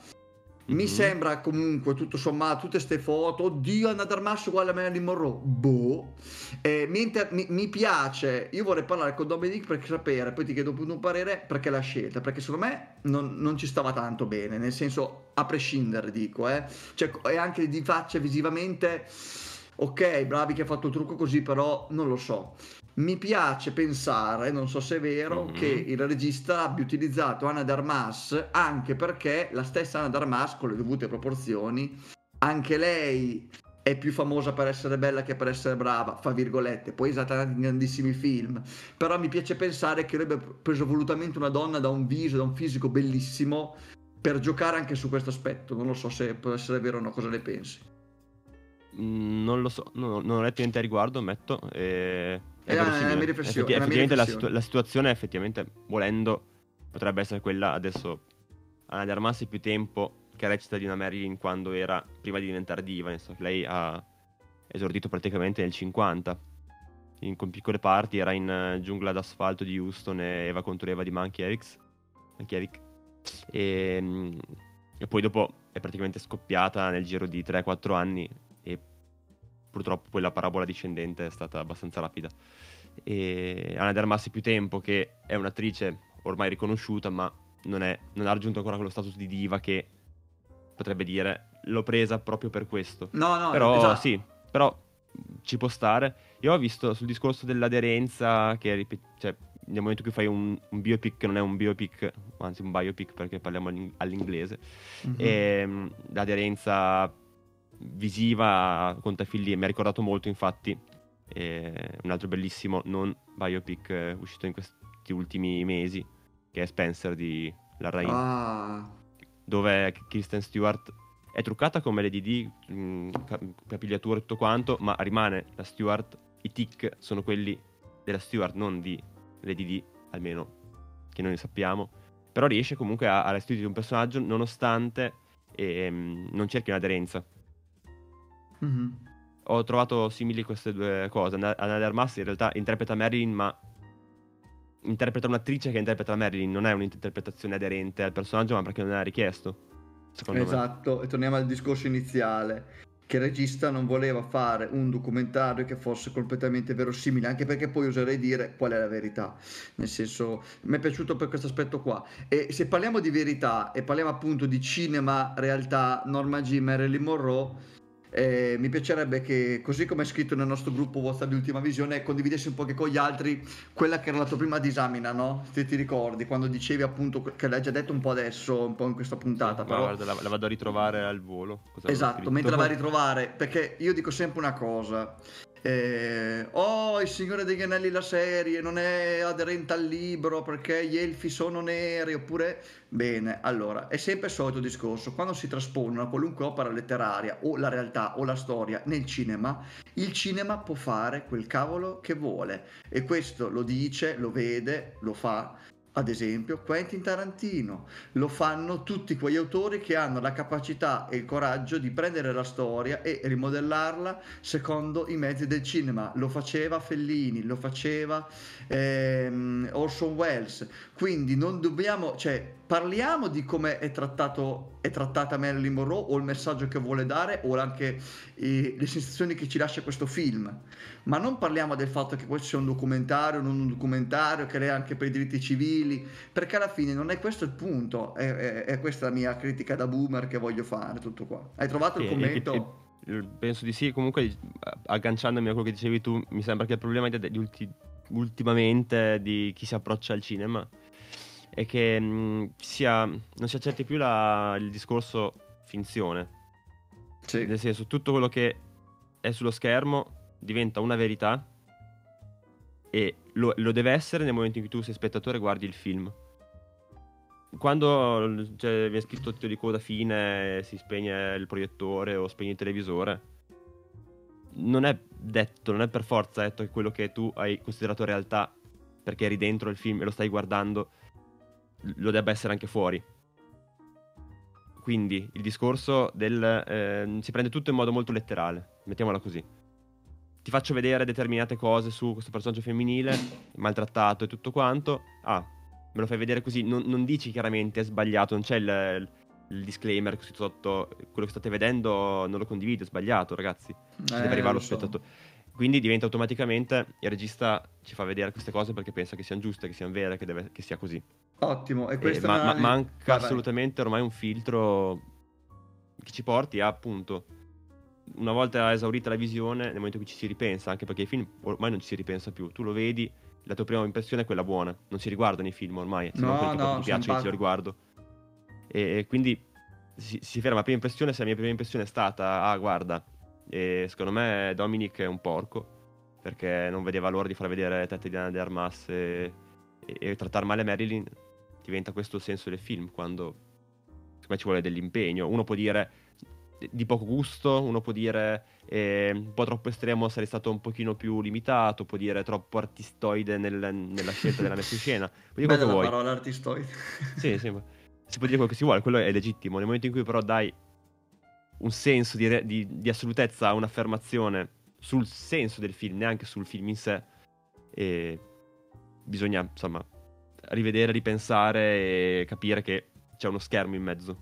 Mi mm-hmm. sembra comunque tutto sommato, tutte queste foto, oddio Anna Masso uguale a Marilyn Monroe, boh. Eh, mi, inter- mi, mi, piace, io vorrei parlare con Dominic per sapere, poi ti chiedo un parere perché l'ha scelta, perché secondo me non, non, ci stava tanto bene, nel senso a prescindere dico, eh. Cioè, e anche di faccia visivamente, ok, bravi che ha fatto il trucco così, però non lo so mi piace pensare, non so se è vero, mm-hmm. che il regista abbia utilizzato Anna Darmas anche perché la stessa Anna Darmas, con le dovute proporzioni, anche lei è più famosa per essere bella che per essere brava, fa virgolette, poi è stata in grandissimi film, però mi piace pensare che avrebbe preso volutamente una donna da un viso, da un fisico bellissimo, per giocare anche su questo aspetto, non lo so se può essere vero o no, cosa ne pensi? Mm, non lo so, non, non ho letto niente a riguardo, ammetto, e è, è, una mia riflessione. Effetti, effettivamente la, situ- la, situazione, effettivamente, volendo, potrebbe essere quella adesso. Anna de Armas più tempo che recita di una Marilyn quando era prima di diventare diva. Insomma, lei ha esordito praticamente nel 50. In, con piccole parti era in uh, Giungla d'asfalto di Houston e Eva contro Eva di Mankiewicz. Mankiewicz. E, e poi dopo è praticamente scoppiata nel giro di 3-4 anni purtroppo poi la parabola discendente è stata abbastanza rapida. E Anna Dermassi più tempo che è un'attrice ormai riconosciuta, ma non, è, non ha raggiunto ancora quello status di diva che potrebbe dire l'ho presa proprio per questo. No, no, però esatto. sì, però ci può stare. Io ho visto sul discorso dell'aderenza che cioè, nel momento in cui fai un, un, biopic che non è un biopic, anzi un biopic perché parliamo all'inglese, mm-hmm. e, l'aderenza visiva con Tafilli mi ha ricordato molto infatti eh, un altro bellissimo non biopic eh, uscito in questi ultimi mesi che è Spencer di Larraín ah. dove Kristen Stewart è truccata come Lady D, mh, capigliatura e tutto quanto, ma rimane la Stewart, i tic sono quelli della Stewart, non di Lady D, almeno che noi ne sappiamo, però riesce comunque a, a restituire un personaggio nonostante ehm, non cerchi un'aderenza. Mm-hmm. Ho trovato simili queste due cose. Anna de Armas in realtà interpreta Marilyn, ma interpreta un'attrice che interpreta Marilyn, non è un'interpretazione aderente al personaggio, ma perché non è richiesto. Esatto, me. e torniamo al discorso iniziale che il regista non voleva fare un documentario che fosse completamente verosimile, anche perché poi oserei dire qual è la verità. Nel senso, mi è piaciuto per questo aspetto qua. E se parliamo di verità e parliamo appunto di cinema, realtà, Norma G, Marilyn Monroe, eh, mi piacerebbe che, così come è scritto nel nostro gruppo WhatsApp di Ultima Visione, condividessi un po' con gli altri quella che era la tua prima disamina, no? Se ti ricordi, quando dicevi appunto che l'hai già detto un po' adesso, un po' in questa puntata. Però... guarda, la, la, vado a ritrovare al volo. Cosa esatto, mentre la vai a ritrovare, perché io dico sempre una cosa eh, oh il Signore degli Anelli la serie non è aderente al libro perché gli elfi sono neri oppure? Bene allora è sempre il solito discorso. Quando si traspone una qualunque opera letteraria o la realtà o la storia nel cinema il cinema può fare quel cavolo che vuole. E questo lo dice lo vede lo fa ad esempio Quentin Tarantino, lo fanno tutti quegli autori che hanno la capacità e il coraggio di prendere la storia e rimodellarla secondo i mezzi del cinema, lo faceva Fellini, lo faceva ehm, Orson Welles, quindi non dobbiamo, cioè parliamo di come è, trattato, è trattata Marilyn Monroe o il messaggio che vuole dare o anche eh, le sensazioni che ci lascia questo film, ma non parliamo del fatto che questo sia un documentario, non un documentario, che è anche per i diritti civili, perché alla fine non è questo il punto, è, è, è questa la mia critica da boomer che voglio fare, tutto qua. Hai trovato il commento? E, e, penso di sì, comunque agganciandomi a quello che dicevi tu, mi sembra che il problema degli ultimi ultimamente di chi si approccia al cinema è che mh, mm, sia, non si accetti più la, il discorso finzione. Sì. Nel senso, tutto quello che è sullo schermo diventa una verità e lo, lo, deve essere nel momento in cui tu sei spettatore e guardi il film. Quando cioè, viene scritto titolo di coda fine, si spegne il proiettore o spegne il televisore, non è detto, non è per forza detto che quello che tu hai considerato realtà perché eri dentro il film e lo stai guardando lo debba essere anche fuori. Quindi il discorso del... Eh, si prende tutto in modo molto letterale, mettiamola così. Ti faccio vedere determinate cose su questo personaggio femminile, maltrattato e tutto quanto. Ah, me lo fai vedere così, non, non dici chiaramente è sbagliato, non c'è il, il disclaimer sotto quello che state vedendo non lo condivido, è sbagliato ragazzi, ci eh, deve arrivare lo so. spettatore. Quindi diventa automaticamente il regista ci fa vedere queste cose perché pensa che siano giuste, che siano vere, che, deve, che sia così. Ottimo, e questa eh, ma, ma, manca vai, assolutamente ormai un filtro che ci porti a appunto una volta esaurita la visione, nel momento in cui ci si ripensa, anche perché i film ormai non ci si ripensa più, tu lo vedi, la tua prima impressione è quella buona, non si riguardano i film ormai, se no, no, no ti piace che lo riguardo. E, e quindi si, si, ferma la prima impressione, se la mia prima impressione è stata, ah guarda, e secondo me Dominic è un porco, perché non vedeva l'ora di far vedere tette di Anna de Armas e, e, e trattare male Marilyn diventa questo il senso del film, quando secondo ci vuole dell'impegno. Uno può dire di poco gusto, uno può dire eh, un po' troppo estremo, sarei stato un pochino più limitato, può dire troppo artistoide nel, nella scelta della messa in scena. Puoi dire Bella la parola artistoide. sì, sì, si può dire quello che si vuole, quello è legittimo. Nel momento in cui però dai un senso di, re- di, di assolutezza a un'affermazione sul senso del film, neanche sul film in sé, e bisogna insomma rivedere, ripensare e capire che c'è uno schermo in mezzo.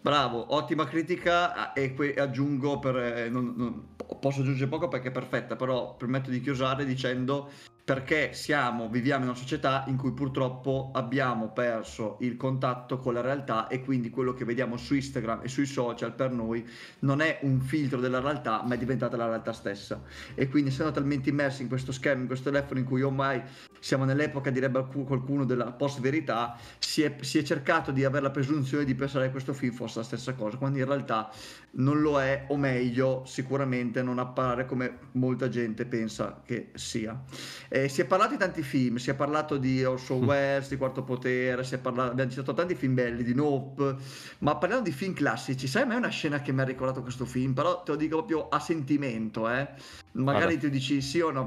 Bravo, ottima critica e qui aggiungo per, eh, non, non, posso aggiungere poco perché è perfetta, però permetto di chiusare dicendo perché siamo, viviamo in una società in cui purtroppo abbiamo perso il contatto con la realtà e quindi quello che vediamo su Instagram e sui social per noi non è un filtro della realtà ma è diventata la realtà stessa. E quindi essendo talmente immersi in questo schermo, in questo telefono in cui ormai siamo nell'epoca direbbe qualcuno della post verità si si è cercato di avere la presunzione di pensare che questo film fosse la stessa cosa quando in realtà non lo è o meglio sicuramente non appare come molta gente pensa che sia Eh, si è parlato di tanti film, si è parlato di Orson Welles, di Quarto Potere, si è parlato, abbiamo citato tanti film belli, di Nope, ma parliamo di film classici, sai a me è una scena che mi ha ricordato questo film, però te lo dico proprio a sentimento, eh. Magari Vada. tu dici sì o no,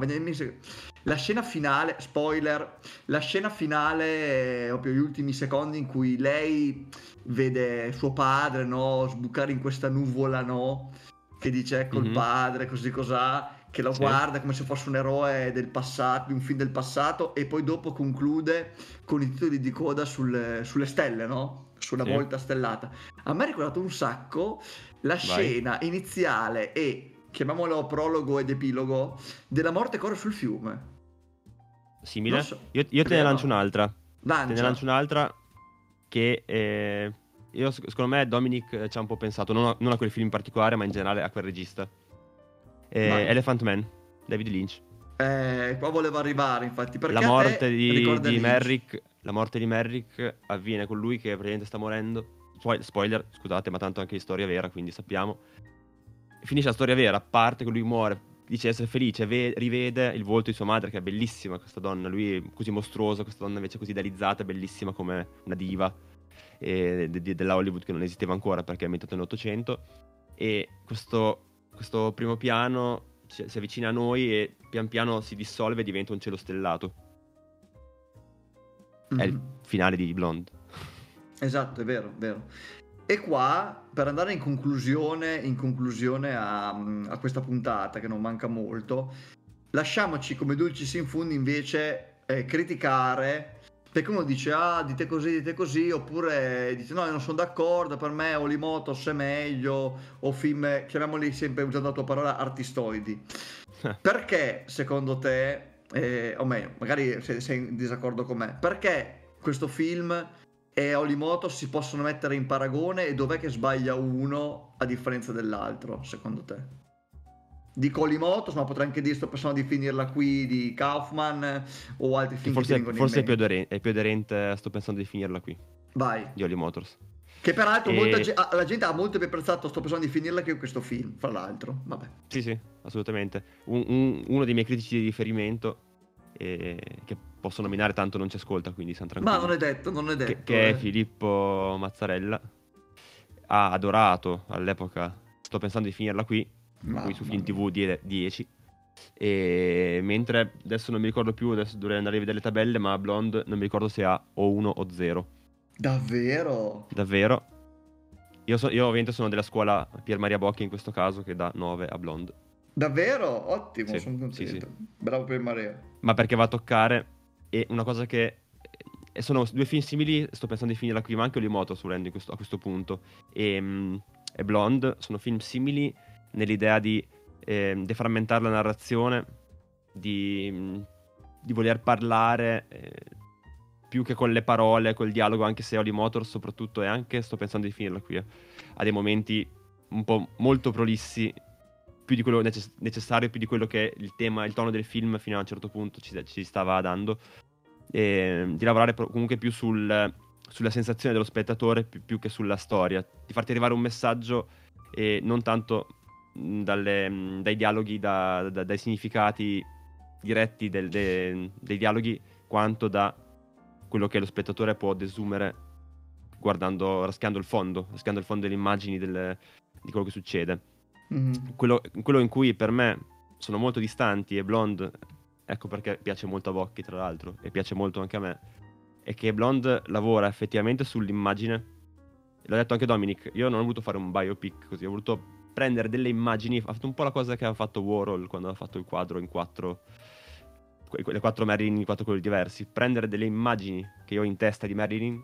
la scena finale, spoiler, la scena finale, proprio gli ultimi secondi in cui lei vede suo padre, no, sbucare in questa nuvola, no, che dice ecco il Mhm. padre, così cos'ha, che lo Sì. guarda come se fosse un eroe del passato, di un film del passato, e poi dopo conclude con i titoli di coda sulle, sulle stelle, no? Sulla Sì. volta stellata. A me ha ricordato un sacco la scena iniziale e chiamiamolo prologo ed epilogo della morte corre sul fiume. Simile? So. Io, io te ne lancio un'altra. Te ne Lancia. lancio un'altra che eh, io, secondo me Dominic eh, ci ha un po' pensato, non a, non a quel film in particolare, ma in generale a quel regista. Eh. Elephant Man, David Lynch. Eh, qua volevo arrivare, infatti, perché la morte di, di. Merrick, la morte di Merrick avviene con lui che praticamente sta morendo. Poi, spoiler, scusate, ma tanto anche di storia vera, quindi sappiamo. Finisce la storia vera, parte che lui muore, dice di essere felice, ve- rivede il volto di sua madre, che è bellissima questa donna, lui è così mostruoso, questa donna invece così idealizzata, bellissima come una diva eh, de- de- della Hollywood che non esisteva ancora perché è ambientato nell'Ottocento. E questo, questo primo piano si, si avvicina a noi e pian piano si dissolve e diventa un cielo stellato. È il Mhm. finale di Blonde. Esatto, è vero, vero. E qua, per andare in conclusione, in conclusione a, a questa puntata, che non manca molto, lasciamoci come dulcis in fundo invece eh, criticare, perché uno dice, ah, dite così, dite così, oppure dice, no, io non sono d'accordo, per me Olimotos è meglio, o film, chiamiamoli sempre, usando la tua parola, artistoidi. Perché, secondo te, eh, o meglio, magari se- sei in disaccordo con me, perché questo film e Olimoto si possono mettere in paragone e dov'è che sbaglia uno a differenza dell'altro, secondo te? Dico Olimoto, ma potrei anche dire sto pensando di finirla qui di Kaufman o altri Che film che forse, vengono forse è, più aderente, è più aderente, sto pensando di finirla qui, Vai. di Motors. Che peraltro E- ge- la gente ha molto più apprezzato sto pensando di finirla che questo film, fra l'altro. Vabbè. Sì, sì, assolutamente. Un- un- uno dei miei critici di riferimento, eh, che posso nominare tanto non ci ascolta, quindi siamo Ma tranquilli. non è detto, non è detto. che, che è eh. Filippo Mazzarella, ha adorato all'epoca, sto pensando di finirla qui, Mamma qui su Film. TV die- 10. E mentre adesso non mi ricordo più, adesso dovrei andare a vedere le tabelle, ma Blonde non mi ricordo se ha o 1 o 0. Davvero? Davvero. Io, so- io ovviamente sono della scuola Pier Maria Bocchi in questo caso, che dà 9 a Blonde. Davvero? Ottimo, Sì, sono sì, contento. sì. Bravo per Maria. Ma perché va a toccare e una cosa che... e sono due film simili, sto pensando di finirla qui, ma anche Olimoto volendo in questo- a questo punto. E, mm, e Blonde sono film simili nell'idea di ehm, deframmentare la narrazione, di, di voler parlare eh, più che con le parole, col dialogo, anche se Holly Motors soprattutto, e anche sto pensando di finirla qui, eh, ha dei momenti un po' molto prolissi, più di quello necess- necessario, più di quello che il tema, il tono del film fino a un certo punto ci, ci stava dando, e di lavorare pro- comunque più sul- sulla sensazione dello spettatore più, più che sulla storia, di farti arrivare un messaggio e non tanto dalle- dai dialoghi, da- da- dai significati diretti del- de- dei dialoghi, quanto da quello che lo spettatore può desumere guardando, raschiando il fondo, raschiando il fondo delle immagini del- di quello che succede. Mhm. Quello, quello in cui per me sono molto distanti e Blonde, ecco perché piace molto a Bocchi tra l'altro, e piace molto anche a me, è che Blonde lavora effettivamente sull'immagine. L'ha detto anche Dominic, io non ho voluto fare un biopic così, ho voluto prendere delle immagini, ha fatto un po' la cosa che aveva fatto Warhol quando aveva fatto il quadro in quattro, le quattro Marilyn in quattro colori diversi, prendere delle immagini che io ho in testa di Marilyn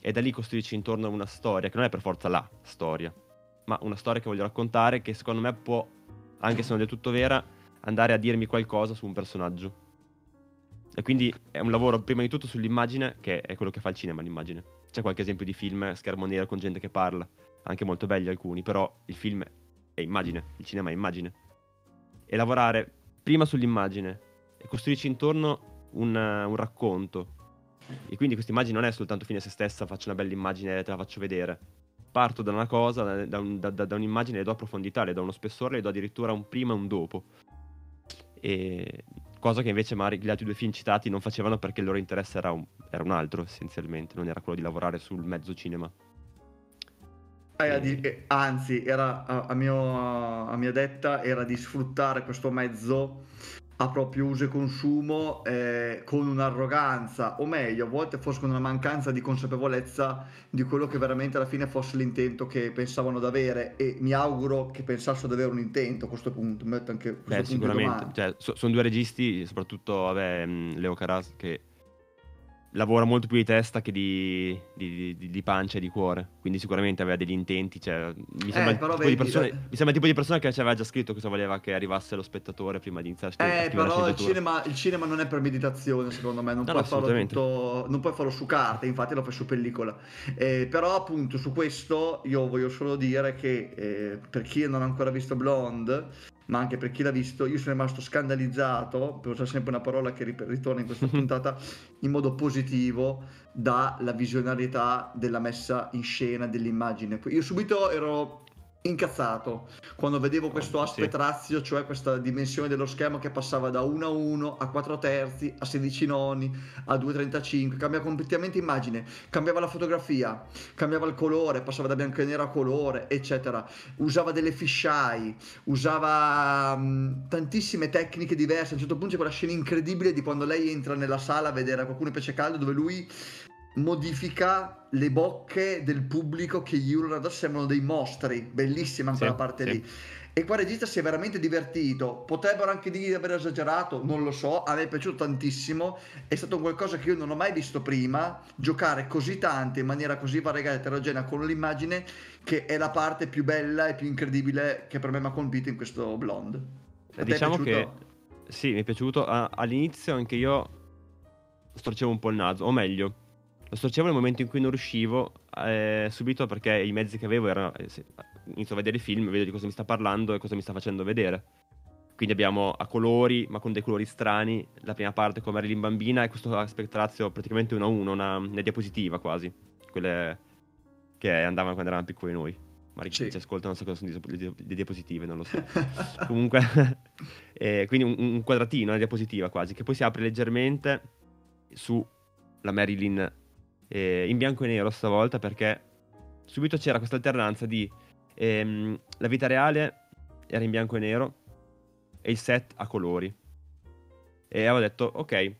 e da lì costruirci intorno a una storia, che non è per forza la storia, ma una storia che voglio raccontare che secondo me può, anche se non è tutto vera, andare a dirmi qualcosa su un personaggio. E quindi è un lavoro prima di tutto sull'immagine, che è quello che fa il cinema, l'immagine. C'è qualche esempio di film schermo nero con gente che parla, anche molto belli alcuni, però il film è immagine, il cinema è immagine. E lavorare prima sull'immagine e costruirci intorno un, un racconto. E quindi questa immagine non è soltanto fine a se stessa, faccio una bella immagine e te la faccio vedere. Parto da una cosa, da, un- da- da- un'immagine, le do profondità, le do uno spessore, le do addirittura un prima e un dopo. E cosa che invece magari gli altri due film citati non facevano perché il loro interesse era un, era un altro essenzialmente, non era quello di lavorare sul mezzo cinema. Eh, di- eh, anzi, era a mio- a mia detta era di sfruttare questo mezzo a proprio uso e consumo eh, con un'arroganza, o meglio, a volte forse con una mancanza di consapevolezza di quello che veramente alla fine fosse l'intento che pensavano di avere. E mi auguro che pensassero di avere un intento a questo punto. Metto anche questo Beh, punto sicuramente. domanda. Cioè, so- sono due registi, soprattutto vabbè, Leo Caras, che lavora molto più di testa che di, di- di- di pancia e di cuore. Quindi sicuramente aveva degli intenti. Cioè, mi, sembra Eh, tipo di vedi, persone- eh. mi sembra il tipo di persona che ci aveva già scritto cosa voleva che arrivasse lo spettatore prima di iniziare a scrivere, Eh, però il cinema, il cinema non è per meditazione, secondo me, non, No, puoi, farlo tutto, non puoi farlo su carta, infatti lo fai su pellicola. Eh, però appunto su questo io voglio solo dire che eh, per chi non ha ancora visto Blonde, ma anche per chi l'ha visto, io sono rimasto scandalizzato, per usare sempre una parola che ri- ritorna in questa puntata, in modo positivo dalla visionarietà della messa in scena dell'immagine. Io subito ero incazzato quando vedevo questo Oh, sì. aspetrazio, cioè questa dimensione dello schermo che passava da 1 a 1 a 4 terzi a 16 noni a 2,35, cambiava completamente immagine, cambiava la fotografia, cambiava il colore, passava da bianco e nero a colore, eccetera. Usava delle fisheye, usava mh, tantissime tecniche diverse. A un certo punto c'è quella scena incredibile di quando lei entra nella sala a vedere qualcuno in pesce caldo dove lui modifica le bocche del pubblico che gli urlano sembrano dei mostri bellissima in Sì, quella parte sì. lì. E qua il regista si è veramente divertito. Potrebbero anche dire di aver esagerato non lo so a me è piaciuto tantissimo. È stato qualcosa che io non ho mai visto prima. Giocare così tanto in maniera così variegata e eterogenea con l'immagine che è la parte più bella e più incredibile che per me mi ha colpito in questo Blonde. A Diciamo che sì, mi è piaciuto. All'inizio anche io storcevo un po' il naso, o meglio, lo storcevo nel momento in cui non riuscivo, eh, subito perché i mezzi che avevo erano. eh, sì, inizio a vedere il film, vedo di cosa mi sta parlando e cosa mi sta facendo vedere. Quindi abbiamo a colori, ma con dei colori strani, la prima parte con Marilyn bambina e questo aspetrazio praticamente uno a uno, una, una diapositiva quasi. Quelle che andavano quando eravamo piccoli noi. Chi Sì. ci ascolta non so cosa sono le dia- le diapositive, non lo so. Comunque, eh, quindi un, un quadratino, una diapositiva quasi, che poi si apre leggermente su la Marilyn eh, in bianco e nero stavolta perché subito c'era questa alternanza di ehm, la vita reale era in bianco e nero e il set a colori. E avevo detto, ok,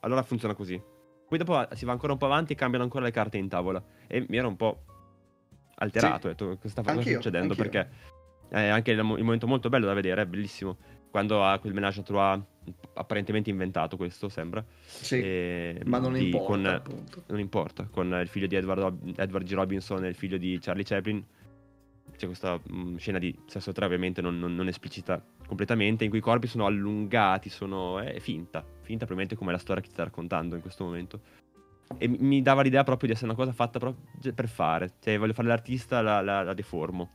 allora funziona così. Poi dopo si va ancora un po' avanti e cambiano ancora le carte in tavola. E mi ero un po' alterato, Sì. ho detto, cosa sta Anch'io, succedendo? anch'io. Perché è anche il, il momento molto bello da vedere, è bellissimo. Quando ha quel menage à trois apparentemente inventato questo, sembra. sì E, ma non di- importa con- appunto non importa, con il figlio di Edward, Edward G. Robinson e il figlio di Charlie Chaplin. C'è questa mm, scena di sesso tra ovviamente non, non- non esplicita completamente, in cui i corpi sono allungati, sono... è finta, finta probabilmente come la storia che ti sta raccontando in questo momento. E mi- mi dava l'idea proprio di essere una cosa fatta per fare, cioè voglio fare l'artista, la, la- la deformo.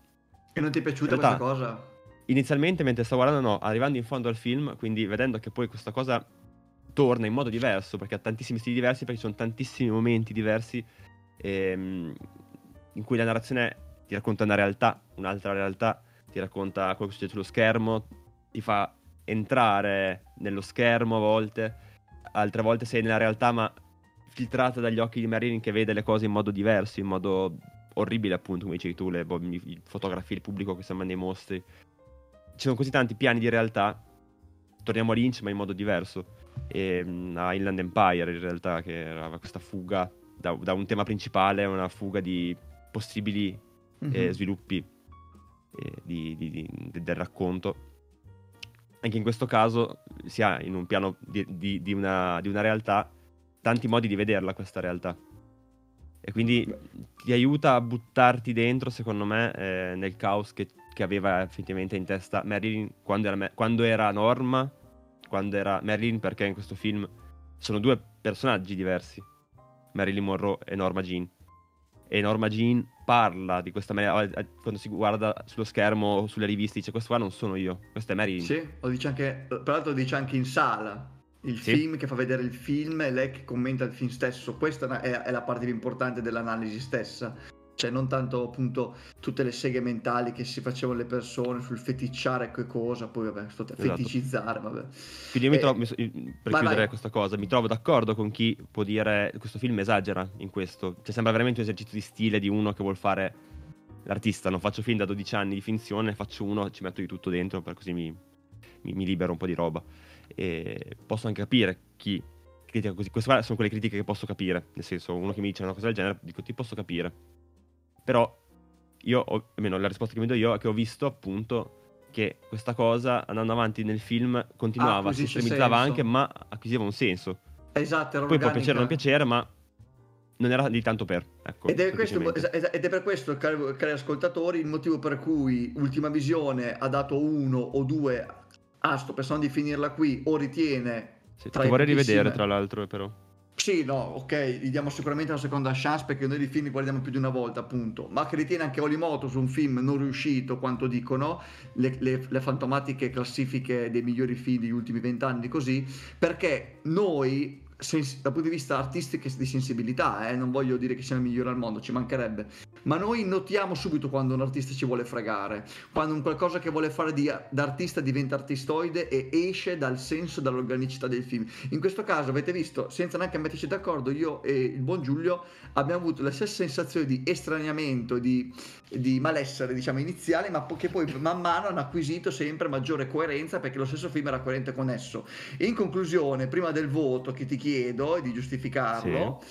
e non ti è piaciuta realtà- questa cosa? Inizialmente mentre stavo guardando, no, arrivando in fondo al film, quindi vedendo che poi questa cosa torna in modo diverso, perché ha tantissimi stili diversi, perché ci sono tantissimi momenti diversi ehm, in cui la narrazione ti racconta una realtà, un'altra realtà, ti racconta quello che succede sullo schermo, ti fa entrare nello schermo a volte, altre volte sei nella realtà ma filtrata dagli occhi di Marilyn che vede le cose in modo diverso, in modo orribile appunto, come dicevi tu, le boh, i- fotografi, il pubblico che sembrano dei mostri. Ci sono così tanti piani di realtà, torniamo a Lynch ma in modo diverso, e, mh, a Inland Empire in realtà, che era questa fuga da, da un tema principale, una fuga di possibili Mhm. eh, sviluppi eh, di- di- di- de- del racconto. Anche in questo caso si ha in un piano di, una, di una realtà tanti modi di vederla questa realtà. E quindi ti aiuta a buttarti dentro, secondo me, eh, nel caos che, che aveva effettivamente in testa Marilyn quando era, quando era Norma, quando era Marilyn, perché in questo film sono due personaggi diversi, Marilyn Monroe e Norma Jean. E Norma Jean parla di questa maniera, eh, quando si guarda sullo schermo o sulle riviste, dice questo qua non sono io, questa è Marilyn. Sì, lo dice anche, tra l'altro lo dice anche in sala. Il Sì. film che fa vedere il film e lei che commenta il film stesso. Questa è, è la parte più importante dell'analisi stessa. Cioè, non tanto appunto tutte le seghe mentali che si facevano le persone sul feticciare che cosa, poi vabbè, sto Esatto. feticizzare, vabbè. Quindi io mi Eh, trovo, so- per vai, chiudere vai. questa cosa, mi trovo d'accordo con chi può dire questo film esagera in questo. Cioè, sembra veramente un esercizio di stile di uno che vuol fare l'artista. Non faccio film da 12 anni di finzione, faccio uno, ci metto di tutto dentro, per così mi, mi, mi libero un po' di roba. E posso anche capire chi critica così. Queste sono quelle critiche che posso capire. Nel senso, uno che mi dice una cosa del genere, dico ti posso capire. Però io, ho, almeno la risposta che mi do io è che ho visto appunto che questa cosa andando avanti nel film continuava, si acquisisce estremizzava anche, ma acquisiva un senso. Esatto, era Poi può organica. piacere o non piacere, ma non era di tanto per. Ecco, Ed è, questo, ed è per questo, cari, ascoltatori, il motivo per cui Ultima Visione ha dato uno o due, ah sto pensando di finirla qui, o ritiene... Sì, vorrei rivedere, tra l'altro, però. Sì, no, ok, gli diamo sicuramente una seconda chance perché noi di film li guardiamo più di una volta, appunto. Ma che ritiene anche Olimoto su un film non riuscito, quanto dicono le, le- le fantomatiche classifiche dei migliori film degli ultimi vent'anni, così, perché noi, sens- dal punto di vista artistico e di sensibilità, eh, non voglio dire che siamo i migliori al mondo, ci mancherebbe, ma noi notiamo subito quando un artista ci vuole fregare, quando un qualcosa che vuole fare di, da artista diventa artistoide e esce dal senso, dall'organicità del film. In questo caso avete visto, senza neanche metterci d'accordo, io e il buon Giulio abbiamo avuto la stessa sensazione di estraniamento, di, di malessere, diciamo, iniziale, ma che poi man mano hanno acquisito sempre maggiore coerenza perché lo stesso film era coerente con esso. In conclusione, prima del voto che ti chiedo e di giustificarlo,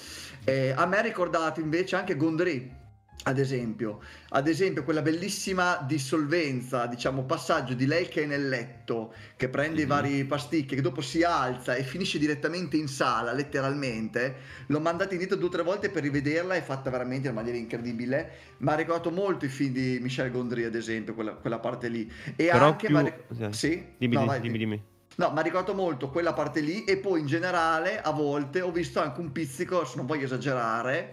eh, a me ha ricordato invece anche Gondry. Ad esempio, ad esempio, quella bellissima dissolvenza, diciamo, passaggio di lei che è nel letto, che prende i Mhm. vari pasticchi, che dopo si alza e finisce direttamente in sala, letteralmente. L'ho mandata indietro due o tre volte per rivederla, è fatta veramente in maniera incredibile. Mi ha ricordato molto i film di Michel Gondry, ad esempio, quella, quella parte lì. E Però anche. più- ric- sì. Sì? Dimmi, No, vai, dimmi, di- dimmi. No, mi ha ricordato molto quella parte lì e poi in generale a volte ho visto anche un pizzico, se non voglio esagerare,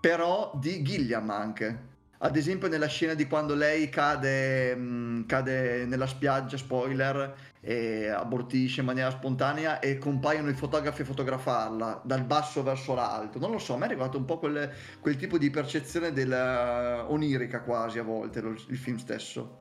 però di Gilliam anche. Ad esempio nella scena di quando lei cade, mh, cade nella spiaggia, spoiler, e abortisce in maniera spontanea e compaiono i fotografi a fotografarla dal basso verso l'alto. Non lo so, a me è arrivato un po' quel, quel tipo di percezione della onirica quasi a volte lo- il film stesso.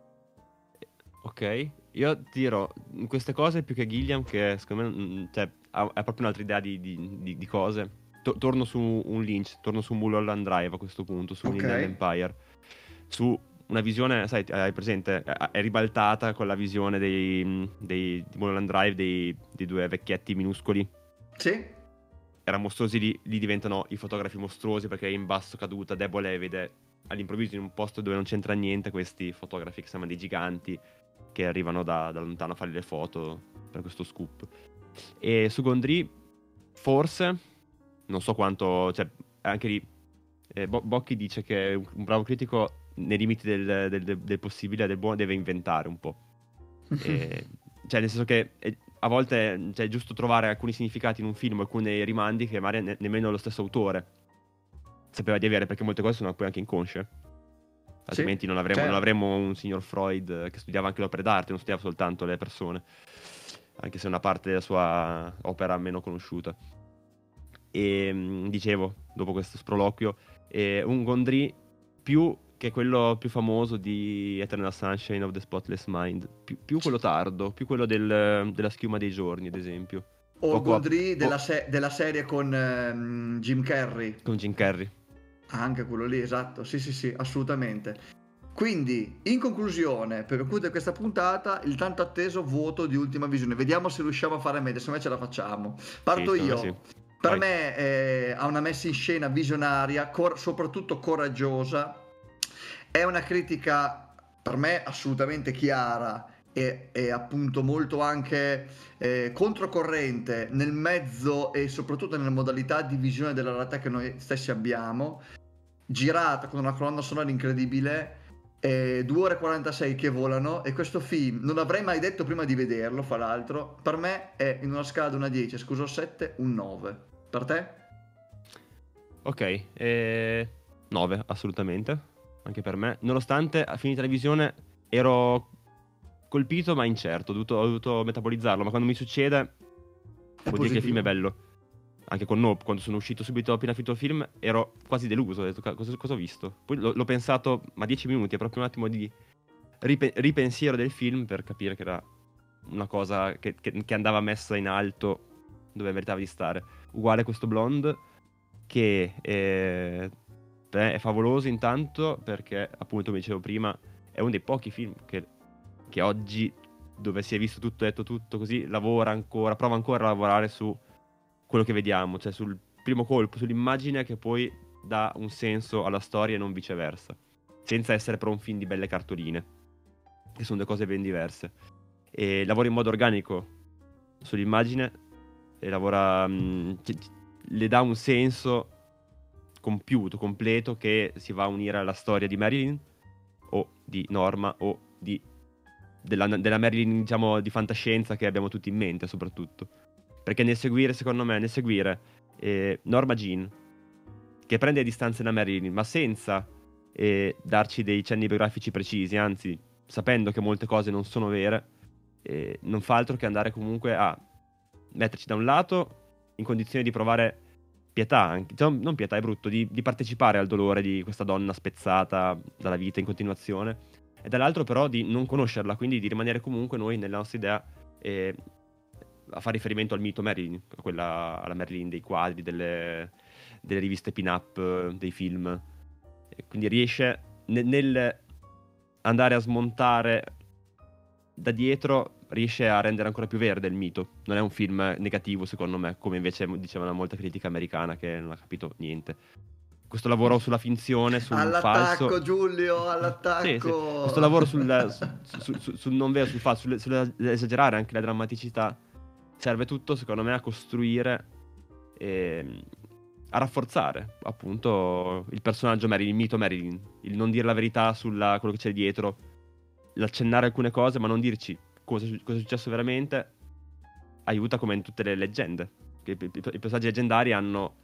Ok, io ti dirò, in queste cose più che Gilliam, che secondo me mm, cioè, ha, ha proprio un'altra idea di, di- di- di cose. To- torno su un Lynch, torno su Mulholland Drive a questo punto, su un Ok. Inland Empire. Su una visione, sai, hai presente, è ribaltata con la visione dei, mm, dei- di Mulholland Drive, dei, dei due vecchietti minuscoli. Sì? Era mostruosi lì, lì diventano i fotografi mostruosi perché è in basso caduta, debole e vede all'improvviso in un posto dove non c'entra niente questi fotografi che sembrano dei giganti che arrivano da, da lontano a fare le foto per questo scoop. E su Gondry, forse, non so quanto, cioè anche lì, eh, Bo- Bocchi dice che un, un bravo critico nei limiti del, del- del- del possibile e del buono deve inventare un po'. E- cioè, nel senso che eh, a volte cioè, è giusto trovare alcuni significati in un film, alcuni rimandi che magari ne- nemmeno lo stesso autore sapeva di avere, perché molte cose sono poi anche inconsce. Altrimenti non, avremo, certo. non avremo un signor Freud eh, che studiava anche le opere d'arte, non studiava soltanto le persone, anche se è una parte della sua opera meno conosciuta. E mh, dicevo, dopo questo sproloquio, eh, un Gondry più che quello più famoso di Eternal Sunshine of the Spotless Mind, più, più quello tardo, più quello del- della schiuma dei giorni, ad esempio, O Poco a- Gondry della, se- della serie con ehm, Jim Carrey. con Jim Carrey. Ah, Anche quello lì, esatto. Sì, sì, sì, assolutamente. Quindi, in conclusione, per concludere questa puntata, il tanto atteso voto di ultima visione. Vediamo se riusciamo a fare meglio, se me ce la facciamo. Parto Sì, io. sì. Per Vai. me eh, ha una messa in scena visionaria, cor- soprattutto coraggiosa. È una critica per me assolutamente chiara e, e appunto molto anche eh, controcorrente nel mezzo e soprattutto nelle modalità di visione della realtà che noi stessi abbiamo. Girata con una colonna sonora incredibile. eh, 2 ore e 46 che volano e questo film non avrei mai detto prima di vederlo fra l'altro per me è in una scala da una 10 scuso 7 un 9 per te? Ok, eh, 9 assolutamente, anche per me. Nonostante a finita la visione ero colpito ma incerto, ho dovuto, ho dovuto metabolizzarlo, ma quando mi succede vuol dire che il film è bello. anche con Nope, quando sono uscito subito appena finito il film, ero quasi deluso, ho detto cosa, cosa ho visto? Poi l'ho, l'ho, pensato, ma dieci minuti, è proprio un attimo di ripe- ripensiero del film per capire che era una cosa che, che, che andava messa in alto dove meritava di stare. Uguale questo Blonde, che è, è favoloso intanto perché, appunto, come dicevo prima, è uno dei pochi film che, che oggi, dove si è visto tutto, detto tutto così, lavora ancora, prova ancora a lavorare su quello che vediamo, cioè sul primo colpo, sull'immagine che poi dà un senso alla storia e non viceversa, senza essere però un film di belle cartoline, che sono due cose ben diverse. E lavora in modo organico sull'immagine e lavora, mh, mm, le dà un senso compiuto, completo che si va a unire alla storia di Marilyn o di Norma o di, della, della Marilyn diciamo di fantascienza che abbiamo tutti in mente soprattutto. Perché nel seguire, secondo me, nel seguire eh, Norma Jean, che prende distanze da Marilyn, ma senza eh, darci dei cenni biografici precisi, anzi, sapendo che molte cose non sono vere, eh, non fa altro che andare comunque a metterci da un lato in condizione di provare pietà, anche, cioè, non pietà è brutto, di, di, partecipare al dolore di questa donna spezzata dalla vita in continuazione, e dall'altro però di non conoscerla, quindi di rimanere comunque noi nella nostra idea eh, a fare riferimento al mito Marilyn, quella, alla Marilyn dei quadri, delle, delle riviste pin-up, dei film. E quindi riesce nel, nel andare a smontare da dietro riesce a rendere ancora più verde il mito. Non è un film negativo, secondo me, come invece diceva una molta critica americana che non ha capito niente. Questo lavoro sulla finzione, sul all'attacco, falso. Giulio, all'attacco. Sì, sì. Questo lavoro sul, sul, sul, sul non vero, sul falso, sull'esagerare anche la drammaticità serve tutto, secondo me, a costruire e a rafforzare appunto il personaggio Marilyn, il mito Marilyn, il non dire la verità su quello che c'è dietro, l'accennare alcune cose, ma non dirci cosa, cosa, è successo veramente, aiuta come in tutte le leggende. I, i, i personaggi leggendari hanno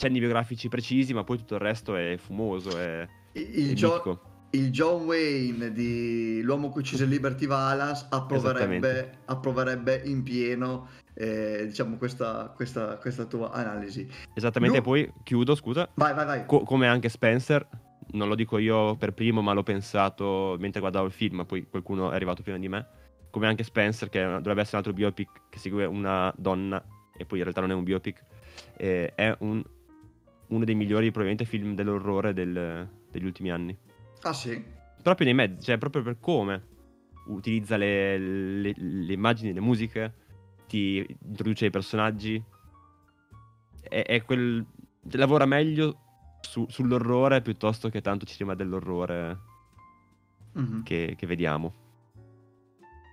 cenni biografici precisi, ma poi tutto il resto è fumoso, è, il, è gio- il John Wayne di L'uomo che uccise Liberty Valance approverebbe, approverebbe in pieno eh, diciamo questa, questa, questa, tua analisi. Esattamente, Lu- poi chiudo, scusa. Vai, vai, vai. Co- come anche Spencer, non lo dico io per primo, ma l'ho pensato mentre guardavo il film, poi qualcuno è arrivato prima di me. Come anche Spencer, che dovrebbe essere un altro biopic che segue una donna, e poi in realtà non è un biopic, eh, è un, uno dei migliori probabilmente film dell'orrore del, degli ultimi anni. Ah sì? Proprio nei mezzi, cioè proprio per come utilizza le, le, le immagini, le musiche, ti introduce i personaggi. È, è quel... lavora meglio su, sull'orrore piuttosto che tanto cinema dell'orrore mm-hmm. che, che vediamo.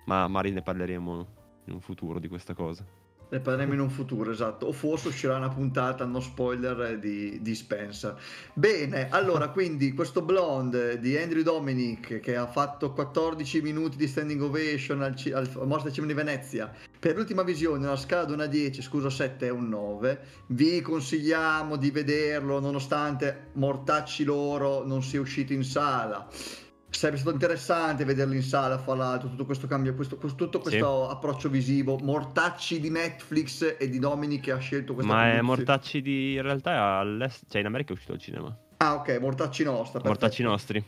Ma magari ne parleremo in un futuro di questa cosa. Ne parleremo in un futuro, esatto. O forse uscirà una puntata, no spoiler, di, di Spencer. Bene, allora, quindi questo blonde di Andrew Dominic che ha fatto 14 minuti di standing ovation al, al Mostra Cinema di Venezia. Per l'ultima visione, una scala da 1 a 10, scusa 7 e un 9. Vi consigliamo di vederlo, nonostante mortacci loro non sia uscito in sala sarebbe stato interessante vederli in sala fra l'altro tutto questo cambio questo, tutto questo sì. approccio visivo. Mortacci di Netflix e di Domini che ha scelto questa ma è mortacci di in realtà è all'est cioè in America è uscito al cinema. Ah ok mortacci nostra mortacci nostri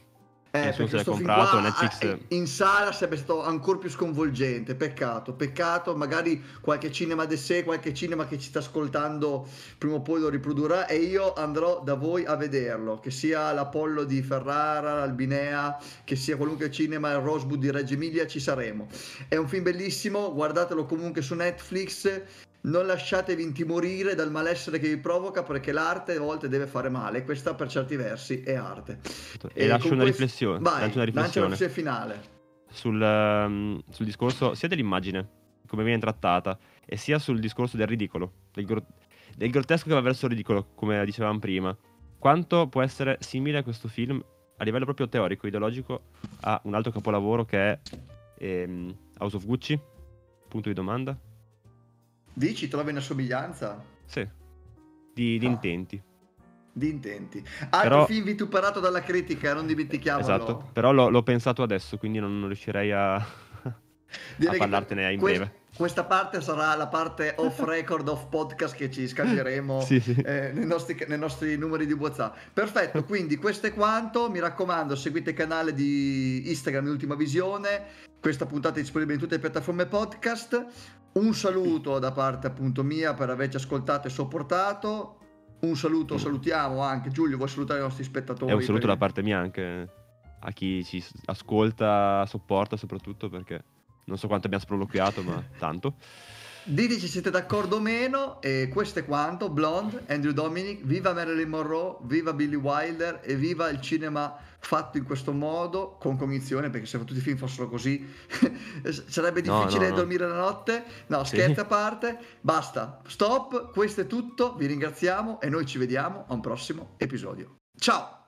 eh, Nessuno se l'ha comprato, qua, Netflix... Eh, in sala sarebbe stato ancora più sconvolgente, peccato, peccato, magari qualche cinema de sé, qualche cinema che ci sta ascoltando prima o poi lo riprodurrà e io andrò da voi a vederlo, che sia l'Apollo di Ferrara, l'Albinea, che sia qualunque cinema, il Rosewood di Reggio Emilia, ci saremo. È un film bellissimo, guardatelo comunque su Netflix, non lasciatevi intimorire dal malessere che vi provoca perché l'arte a volte deve fare male questa per certi versi è arte. E, e lascio una questo... riflessione vai, lascio una riflessione lancia la finale. Sul, um, sul, discorso sia dell'immagine come viene trattata e sia sul discorso del ridicolo del, gro... del grottesco che va verso il ridicolo come dicevamo prima. Quanto può essere simile a questo film a livello proprio teorico, ideologico a un altro capolavoro che è ehm, House of Gucci? Punto di domanda Dici, trovi una somiglianza? Sì, di, di ah. intenti. Di intenti. Altro però... film vituperato dalla critica, non dimentichiamolo. Esatto, però l'ho, l'ho pensato adesso, quindi non, non riuscirei a, a parlartene in breve questa parte sarà la parte off record, off podcast che ci scambieremo Sì, sì. eh, nei, nostri, nei nostri numeri di WhatsApp. Perfetto, quindi questo è quanto. Mi raccomando, seguite il canale di Instagram di Ultima Visione. Questa puntata è disponibile in tutte le piattaforme podcast. Un saluto da parte appunto mia per averci ascoltato e sopportato. Un saluto, salutiamo anche Giulio, vuoi salutare i nostri spettatori? È un saluto Per- da parte mia anche a chi ci ascolta, sopporta soprattutto perché non so quanto abbiamo sproloquiato, ma tanto. Diteci se siete d'accordo o meno e questo è quanto. Blonde, Andrew Dominic, viva Marilyn Monroe, viva Billy Wilder e viva il cinema fatto in questo modo, con cognizione, perché se tutti i film fossero così sarebbe No, difficile no, no. dormire la notte. No, Sì. scherzi a parte, basta, stop, questo è tutto, vi ringraziamo e noi ci vediamo a un prossimo episodio. Ciao!